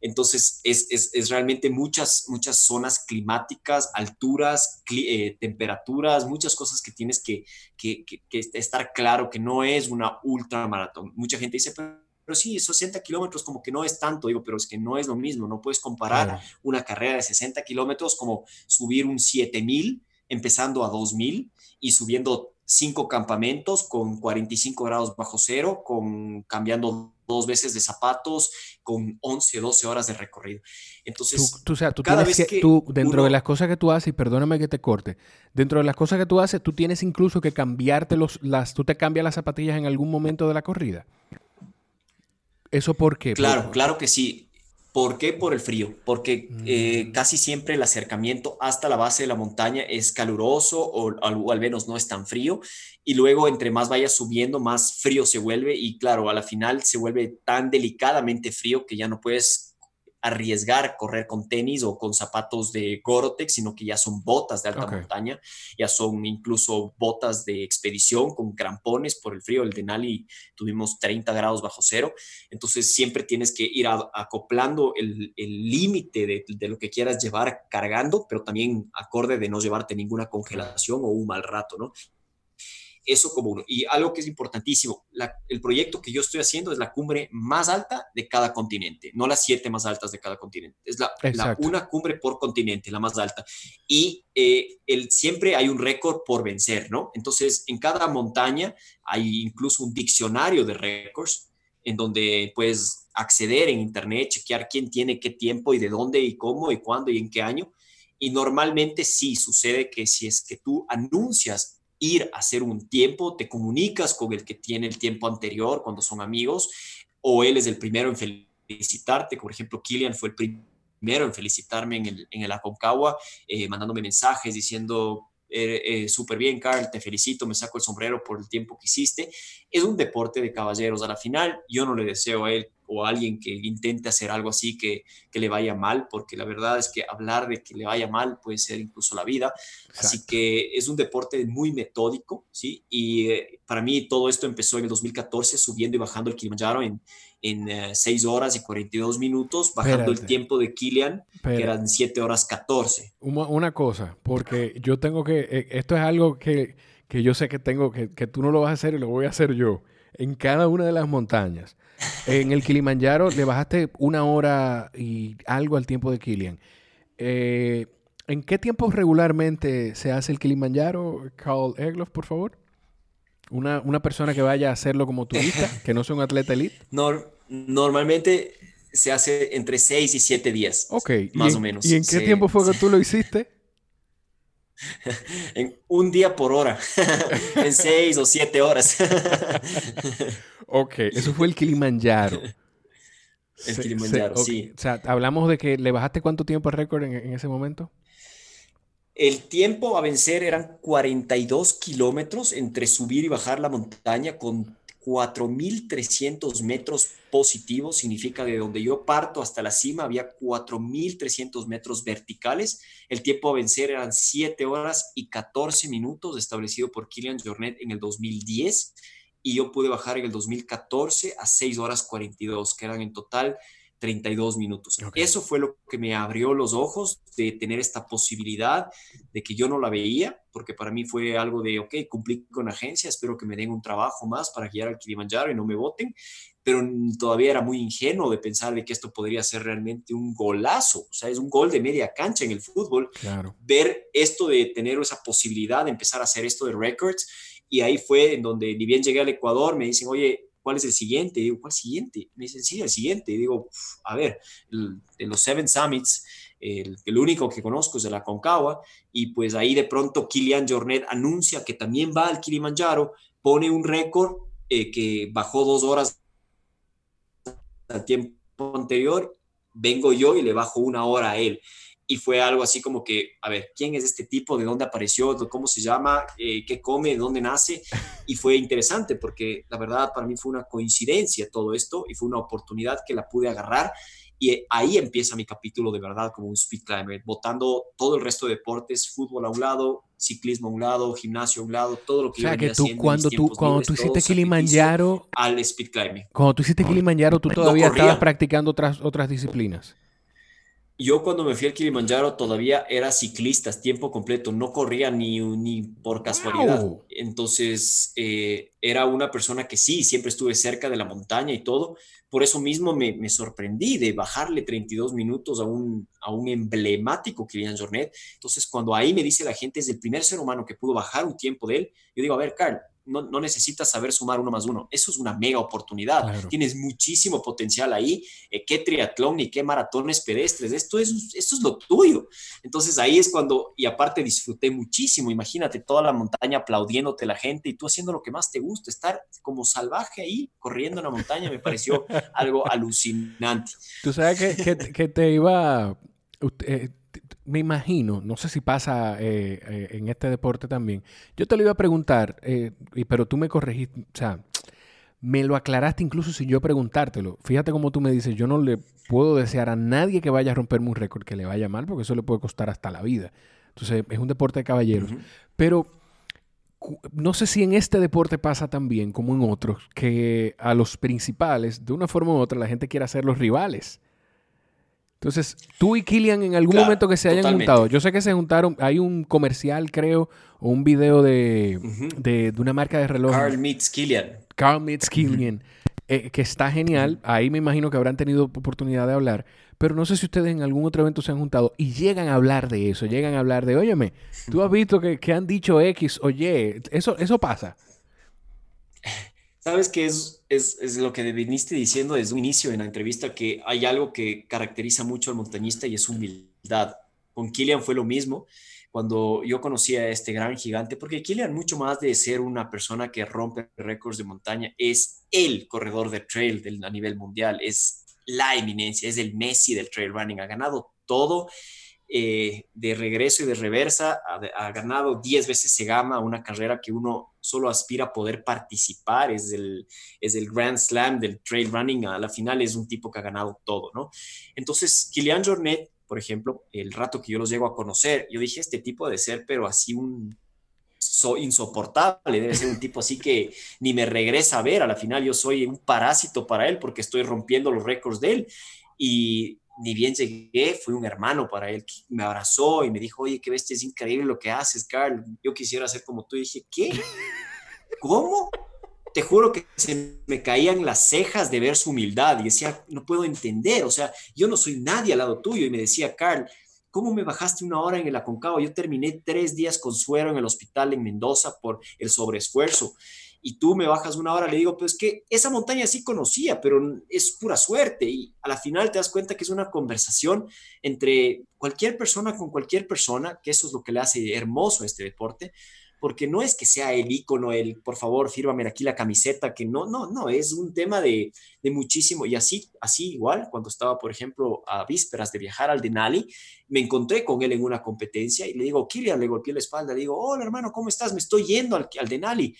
Entonces, es, es, es realmente muchas, muchas zonas climáticas, alturas, eh, temperaturas, muchas cosas que tienes que, que, que, que, estar claro que no es una ultramaratón. Mucha gente dice, pero pero sí, esos 60 kilómetros como que no es tanto, digo, pero es que no es lo mismo, no puedes comparar una carrera de 60 kilómetros como subir un 7000 empezando a 2000 y subiendo cinco campamentos con 45 grados bajo cero, con cambiando dos veces de zapatos, con 11, 12 horas de recorrido. Entonces, tú, sea, tú cada vez que, tú, dentro de las cosas que tú haces, y perdóname que te corte, dentro de las cosas que tú haces, tú tienes incluso que cambiarte los, las, tú te cambias las zapatillas en algún momento de la corrida. ¿Eso por qué? Claro, claro que sí. ¿Por qué? Por el frío, porque eh, mm. casi siempre el acercamiento hasta la base de la montaña es caluroso o, o, al menos no es tan frío y luego entre más vayas subiendo, más frío se vuelve y claro, a la final se vuelve tan delicadamente frío que ya no puedes arriesgar correr con tenis o con zapatos de Gore-Tex, sino que ya son botas de alta montaña, ya son incluso botas de expedición con crampones por el frío. El Denali tuvimos 30 grados bajo cero, entonces siempre tienes que ir acoplando el límite de, de, lo que quieras llevar cargando, pero también acorde de no llevarte ninguna congelación o un mal rato, ¿no? Eso como uno. Y algo que es importantísimo, el proyecto que yo estoy haciendo es la cumbre más alta de cada continente, no las siete más altas de cada continente. Es la, una cumbre por continente, la más alta. Y eh, el, siempre hay un récord por vencer, ¿no? Entonces, en cada montaña hay incluso un diccionario de récords en donde puedes acceder en internet, chequear quién tiene qué tiempo y de dónde y cómo y cuándo y en qué año. Y normalmente sí sucede que si es que tú anuncias ir a hacer un tiempo, te comunicas con el que tiene el tiempo anterior cuando son amigos, o él es el primero en felicitarte, por ejemplo, Kilian fue el primero en felicitarme en el, en el Aconcagua, eh, mandándome mensajes diciendo, eh, súper bien, Carl, te felicito, me saco el sombrero por el tiempo que hiciste. Es un deporte de caballeros. A la final, yo no le deseo a él o alguien que intente hacer algo así que, que, le vaya mal, porque la verdad es que hablar de que le vaya mal puede ser incluso la vida. Así que es un deporte muy metódico, ¿sí? Y eh, para mí todo esto empezó en el 2014 subiendo y bajando el Kilimanjaro en, en 6 eh, horas y 42 minutos, bajando el tiempo de Kilian, que eran 7 horas 14. Una, una, cosa, porque yo tengo que, eh, esto es algo que, que yo sé que tengo, que, que tú no lo vas a hacer y lo voy a hacer yo, en cada una de las montañas. En el Kilimanjaro le bajaste una hora y algo al tiempo de Kilian. Eh, ¿En qué tiempo regularmente se hace el Kilimanjaro, Carl Egloff, por favor? Una, una, persona que vaya a hacerlo como turista, que no sea un atleta elite. normalmente se hace entre 6 y 7 días. Ok. Más o menos. ¿Y en qué tiempo fue que tú lo hiciste? en un día por hora, en 6 o 7 horas. Ok, eso fue el Kilimanjaro. el Kilimanjaro, sí. O sea, hablamos de que le bajaste cuánto tiempo el récord en, ese momento. El tiempo a vencer eran 42 kilómetros entre subir y bajar la montaña con 4.300 metros positivos. Significa de donde yo parto hasta la cima había 4.300 metros verticales. El tiempo a vencer eran 7 horas y 14 minutos establecido por Kilian Jornet en el 2010 y yo pude bajar en el 2014 a 6 horas 42, que eran en total 32 minutos. Eso fue lo que me abrió los ojos de tener esta posibilidad de que yo no la veía, porque para mí fue algo de, ok, cumplí con agencia, espero que me den un trabajo más para guiar al Kilimanjaro y no me voten, pero todavía era muy ingenuo de pensar de que esto podría ser realmente un golazo, o sea, es un gol de media cancha en el fútbol. Claro. Ver esto de tener esa posibilidad de empezar a hacer esto de records y ahí fue en donde ni bien llegué al Ecuador, me dicen, oye, ¿cuál es el siguiente? Y digo, ¿cuál siguiente? Me dicen, sí, el siguiente. Digo, a ver, de los Seven Summits, el, el, único que conozco es de la Concagua, y pues ahí de pronto Kilian Jornet anuncia que también va al Kilimanjaro, pone un récord eh, que bajó dos horas al tiempo anterior, vengo yo y le bajo una hora a él. Y fue algo así como que, a ver, ¿quién es este tipo? ¿De dónde apareció? ¿Cómo se llama? Eh, ¿Qué come? ¿De dónde nace? Y fue interesante porque la verdad para mí fue una coincidencia todo esto y fue una oportunidad que la pude agarrar y ahí empieza mi capítulo de verdad como un speed climber, botando todo el resto de deportes, fútbol a un lado, ciclismo a un lado, gimnasio a un lado, todo lo que o sea, que tú, cuando tú cuando tú hiciste Kilimanjaro al speed climbing. Cuando tú hiciste Kilimanjaro, tú todavía estabas practicando otras otras disciplinas. Yo cuando me fui al Kilimanjaro todavía era ciclista, tiempo completo, no corría ni, ni por casualidad. Entonces eh, era una persona que sí, siempre estuve cerca de la montaña y todo. Por eso mismo me, me sorprendí de bajarle 32 minutos a un, a un emblemático Kilian Jornet. Entonces cuando ahí me dice la gente es el primer ser humano que pudo bajar un tiempo de él, yo digo, a ver, Carl, no, necesitas saber sumar uno más uno. Eso es una mega oportunidad. Tienes muchísimo potencial ahí. Eh, ¿Qué triatlón y qué maratones pedestres? Esto es, esto es lo tuyo. Entonces ahí es cuando, y aparte disfruté muchísimo. Imagínate toda la montaña aplaudiéndote la gente y tú haciendo lo que más te gusta, estar como salvaje ahí corriendo en la montaña, me pareció algo alucinante. Tú sabes que, que, te iba... Eh, me imagino, no sé si pasa eh, eh, en este deporte también. Yo te lo iba a preguntar, eh, pero tú me corregiste, o sea, me lo aclaraste incluso sin yo preguntártelo. Fíjate cómo tú me dices, yo no le puedo desear a nadie que vaya a romperme un récord que le vaya mal, porque eso le puede costar hasta la vida. Entonces, es un deporte de caballeros. Pero no sé si en este deporte pasa también, como en otros, que a los principales, de una forma u otra, la gente quiere hacer los rivales. Entonces, tú y Killian en algún momento que se hayan juntado, yo sé que se juntaron, hay un comercial, creo, o un video de, de, una marca de reloj. Carl meets Killian. Carl meets Killian, eh, que está genial. Ahí me imagino que habrán tenido oportunidad de hablar. Pero no sé si ustedes en algún otro evento se han juntado y llegan a hablar de eso, llegan a hablar de, óyeme, tú has visto que, que han dicho X, oye, eso, eso pasa. Sabes que es, es, lo que viniste diciendo desde un inicio en la entrevista, que hay algo que caracteriza mucho al montañista y es humildad. Con Kilian fue lo mismo. Cuando yo conocí a este gran gigante, porque Kilian, mucho más de ser una persona que rompe récords de montaña, es el corredor de trail del, a nivel mundial, es la eminencia, es el Messi del trail running, ha ganado todo eh, de regreso y de reversa, ha, ganado 10 veces Segama, una carrera que uno solo aspira a poder participar, es el, es el Grand Slam del trail running, a la final es un tipo que ha ganado todo, ¿no? Entonces, Kilian Jornet, por ejemplo, el rato que yo los llego a conocer, yo dije, este tipo de ser, pero así un insoportable, debe ser un tipo así que ni me regresa a ver, a la final yo soy un parásito para él porque estoy rompiendo los récords de él y ni bien llegué, fui un hermano para él, me abrazó y me dijo, oye, qué bestia, es increíble lo que haces, Carl, yo quisiera ser como tú. Y dije, ¿qué? ¿Cómo? Te juro que se me caían las cejas de ver su humildad y decía, no puedo entender, o sea, yo no soy nadie al lado tuyo. Y me decía, Carl, ¿cómo me bajaste una hora en el Aconcagua? Yo terminé tres días con suero en el hospital en Mendoza por el sobreesfuerzo y tú me bajas una hora, le digo, pues que esa montaña sí conocía, pero es pura suerte. Y a la final te das cuenta que es una conversación entre cualquier persona con cualquier persona, que eso es lo que le hace hermoso a este deporte, porque no es que sea el icono, el por favor, fírmame aquí la camiseta, que no, no, no, es un tema de, de, muchísimo. Y así, así igual, cuando estaba, por ejemplo, a vísperas de viajar al Denali, me encontré con él en una competencia y le digo, Kilian, le golpeé la espalda, le digo, hola hermano, ¿cómo estás? Me estoy yendo al, al Denali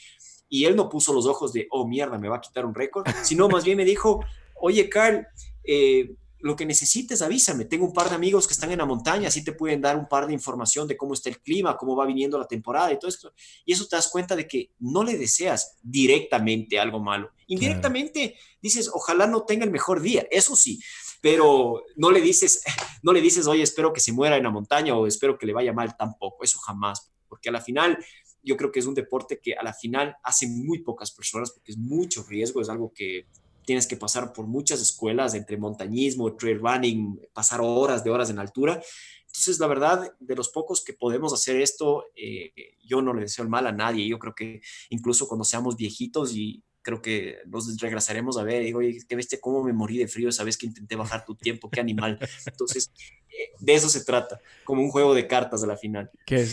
y él no puso los ojos de, oh mierda, me va a quitar un récord, sino más bien me dijo, oye Carl, eh, lo que necesites avísame, tengo un par de amigos que están en la montaña, así te pueden dar un par de información de cómo está el clima, cómo va viniendo la temporada y todo esto. Y eso te das cuenta de que no le deseas directamente algo malo. Indirectamente dices, ojalá no tenga el mejor día, eso sí, pero no le dices, no le dices, oye, espero que se muera en la montaña o espero que le vaya mal tampoco, eso jamás, porque a la final yo creo que es un deporte que a la final hacen muy pocas personas porque es mucho riesgo, es algo que tienes que pasar por muchas escuelas entre montañismo, trail running, pasar horas de horas en altura. Entonces, la verdad, de los pocos que podemos hacer esto, eh, yo no le deseo el mal a nadie. Yo creo que incluso cuando seamos viejitos y creo que nos regresaremos a ver, digo, oye, ¿qué viste cómo me morí de frío esa vez que intenté bajar tu tiempo? ¿Qué animal? Entonces, eh, de eso se trata, como un juego de cartas a la final. Que,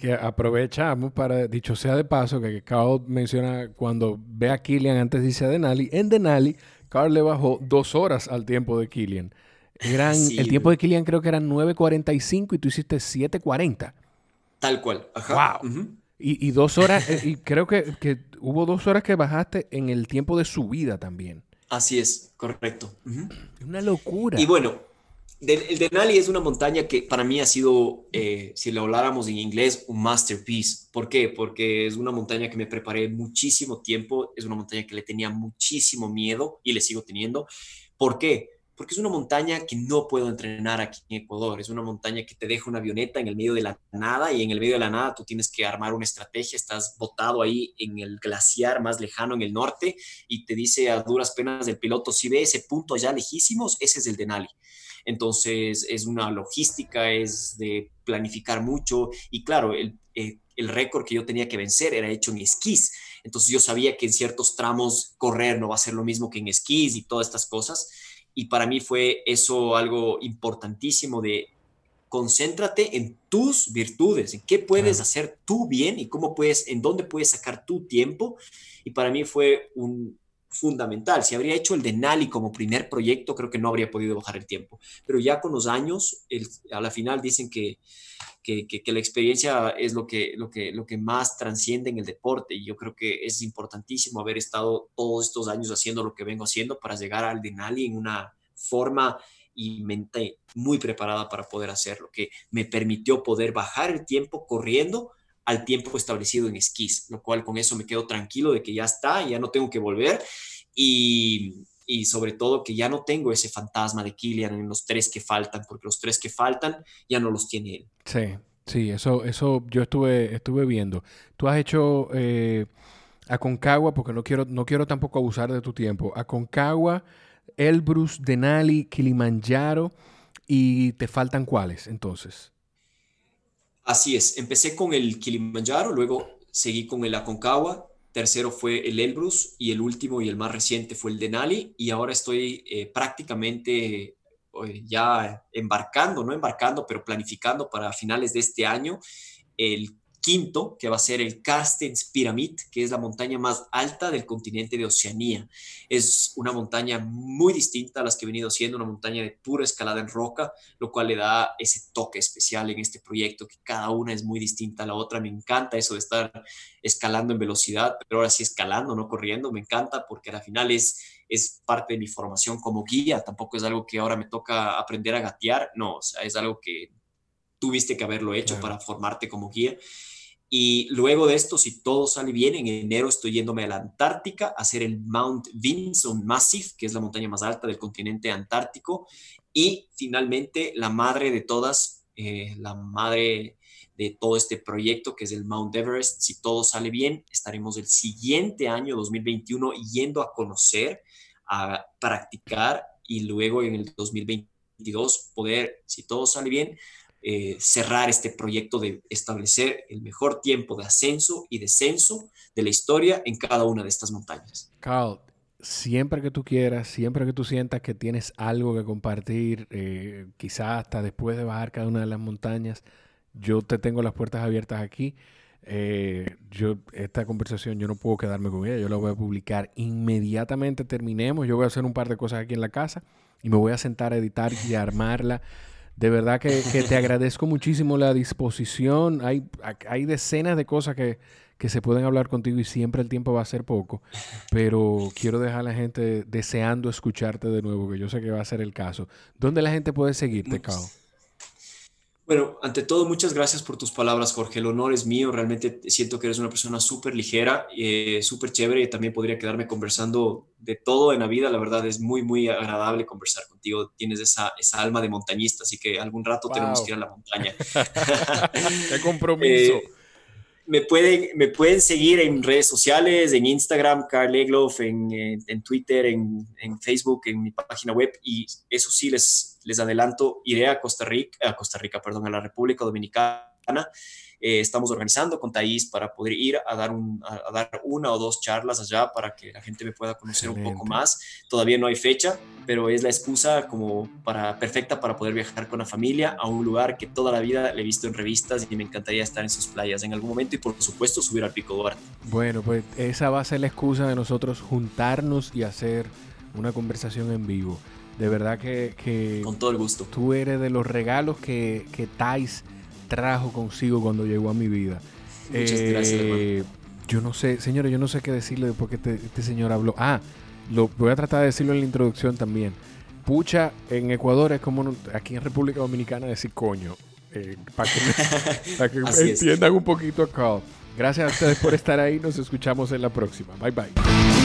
que aprovechamos para, dicho sea de paso, que Carl menciona cuando ve a Killian antes dice a Denali, en Denali, Carl le bajó dos horas al tiempo de Killian. Eran, el tiempo de Kilian creo que eran 9.45 y tú hiciste 7.40. Tal cual. Ajá. Wow. Y, dos horas, eh, y creo que, que, hubo dos horas que bajaste en el tiempo de subida también. Así es, correcto. Una locura. Y bueno, el Denali es una montaña que para mí ha sido, eh, si lo habláramos en inglés, un masterpiece. ¿Por qué? Porque es una montaña que me preparé muchísimo tiempo, es una montaña que le tenía muchísimo miedo y le sigo teniendo. ¿Por qué? Porque es una montaña que no puedo entrenar aquí en Ecuador. Es una montaña que te deja una avioneta en el medio de la nada y en el medio de la nada tú tienes que armar una estrategia. Estás botado ahí en el glaciar más lejano en el norte y te dice a duras penas el piloto, si ve ese punto allá lejísimos, ese es el Denali. Entonces es una logística, es de planificar mucho y claro, el, eh, el récord que yo tenía que vencer era hecho en esquís. Entonces yo sabía que en ciertos tramos correr no va a ser lo mismo que en esquís y todas estas cosas. Y para mí fue eso algo importantísimo de concéntrate en tus virtudes, en qué puedes hacer tú bien y cómo puedes, en dónde puedes sacar tu tiempo. Y para mí fue un, fundamental. Si habría hecho el de Nali como primer proyecto, creo que no habría podido bajar el tiempo. Pero ya con los años, a la final dicen que, que, la experiencia es lo que, lo, que, lo que más transciende en el deporte. Y yo creo que es importantísimo haber estado todos estos años haciendo lo que vengo haciendo para llegar al de Nali en una forma y mente muy preparada para poder hacerlo, que me permitió poder bajar el tiempo corriendo al tiempo establecido en esquís, lo cual con eso me quedo tranquilo de que ya está, ya no tengo que volver y, y sobre todo que ya no tengo ese fantasma de Killian en los tres que faltan, porque los tres que faltan ya no los tiene él. Sí, sí, eso, eso yo estuve, estuve viendo. Tú has hecho eh, Aconcagua, porque no quiero, no quiero tampoco abusar de tu tiempo, Aconcagua, Elbrus, Denali, Kilimanjaro, y te faltan cuáles entonces. Así es, empecé con el Kilimanjaro, luego seguí con el Aconcagua, tercero fue el Elbrus y el último y el más reciente fue el Denali y ahora estoy eh, prácticamente eh, ya embarcando, no embarcando, pero planificando para finales de este año el quinto, que va a ser el Carstens Pyramid, que es la montaña más alta del continente de Oceanía. Es una montaña muy distinta a las que he venido haciendo, una montaña de pura escalada en roca, lo cual le da ese toque especial en este proyecto, que cada una es muy distinta a la otra. Me encanta eso de estar escalando en velocidad, pero ahora sí escalando, no corriendo, me encanta porque al final es, es parte de mi formación como guía, tampoco es algo que ahora me toca aprender a gatear, no, o sea, es algo que tuviste que haberlo hecho para formarte como guía. Y luego de esto, si todo sale bien, en enero estoy yéndome a la Antártica a hacer el Mount Vinson Massif, que es la montaña más alta del continente antártico. Y finalmente, la madre de todas, eh, la madre de todo este proyecto, que es el Mount Everest. Si todo sale bien, estaremos el siguiente año, 2021, yendo a conocer, a practicar y luego en el 2022 poder, si todo sale bien, eh, cerrar este proyecto de establecer el mejor tiempo de ascenso y descenso de la historia en cada una de estas montañas. Carl, siempre que tú quieras, siempre que tú sientas que tienes algo que compartir, eh, quizás hasta después de bajar cada una de las montañas, yo te tengo las puertas abiertas aquí. Eh, yo esta conversación yo no puedo quedarme con ella, yo la voy a publicar inmediatamente terminemos, yo voy a hacer un par de cosas aquí en la casa y me voy a sentar a editar y a armarla de verdad que, te agradezco muchísimo la disposición. Hay, hay decenas de cosas que, se pueden hablar contigo y siempre el tiempo va a ser poco, pero quiero dejar a la gente deseando escucharte de nuevo, que yo sé que va a ser el caso. ¿Dónde la gente puede seguirte, Cao? Bueno, ante todo, muchas gracias por tus palabras, Jorge. El honor es mío. Realmente siento que eres una persona súper ligera, eh, súper chévere. También podría quedarme conversando de todo en la vida. La verdad es muy, muy agradable conversar contigo. Tienes esa, esa alma de montañista, así que algún rato tenemos que ir a la montaña. ¡Qué compromiso! Eh, me pueden, me pueden seguir en redes sociales, en Instagram, Carl Egloff, en, en, Twitter, en, en, Facebook, en mi página web. Y eso sí, les, les adelanto, iré a Costa Rica, a Costa Rica, perdón, a la República Dominicana eh, estamos organizando con Thais para poder ir a dar, un, a, dar una o dos charlas allá para que la gente me pueda conocer un poco más. Todavía no hay fecha, pero es la excusa como para perfecta para poder viajar con la familia a un lugar que toda la vida le he visto en revistas y me encantaría estar en sus playas en algún momento y por supuesto subir al Pico Duarte. Bueno, pues esa va a ser la excusa de nosotros juntarnos y hacer una conversación en vivo. De verdad que, que Con todo el gusto. tú eres de los regalos que, que Thais trajo consigo cuando llegó a mi vida. Muchas gracias, Eh, Yo no sé, señores, yo no sé qué decirle después que este, este señor habló. Ah, lo voy a tratar de decirlo en la introducción también. Pucha, en Ecuador es como aquí en República Dominicana decir coño. eh, para que, es. entiendan un poquito acá. Gracias a ustedes por estar ahí. Nos escuchamos en la próxima. Bye bye.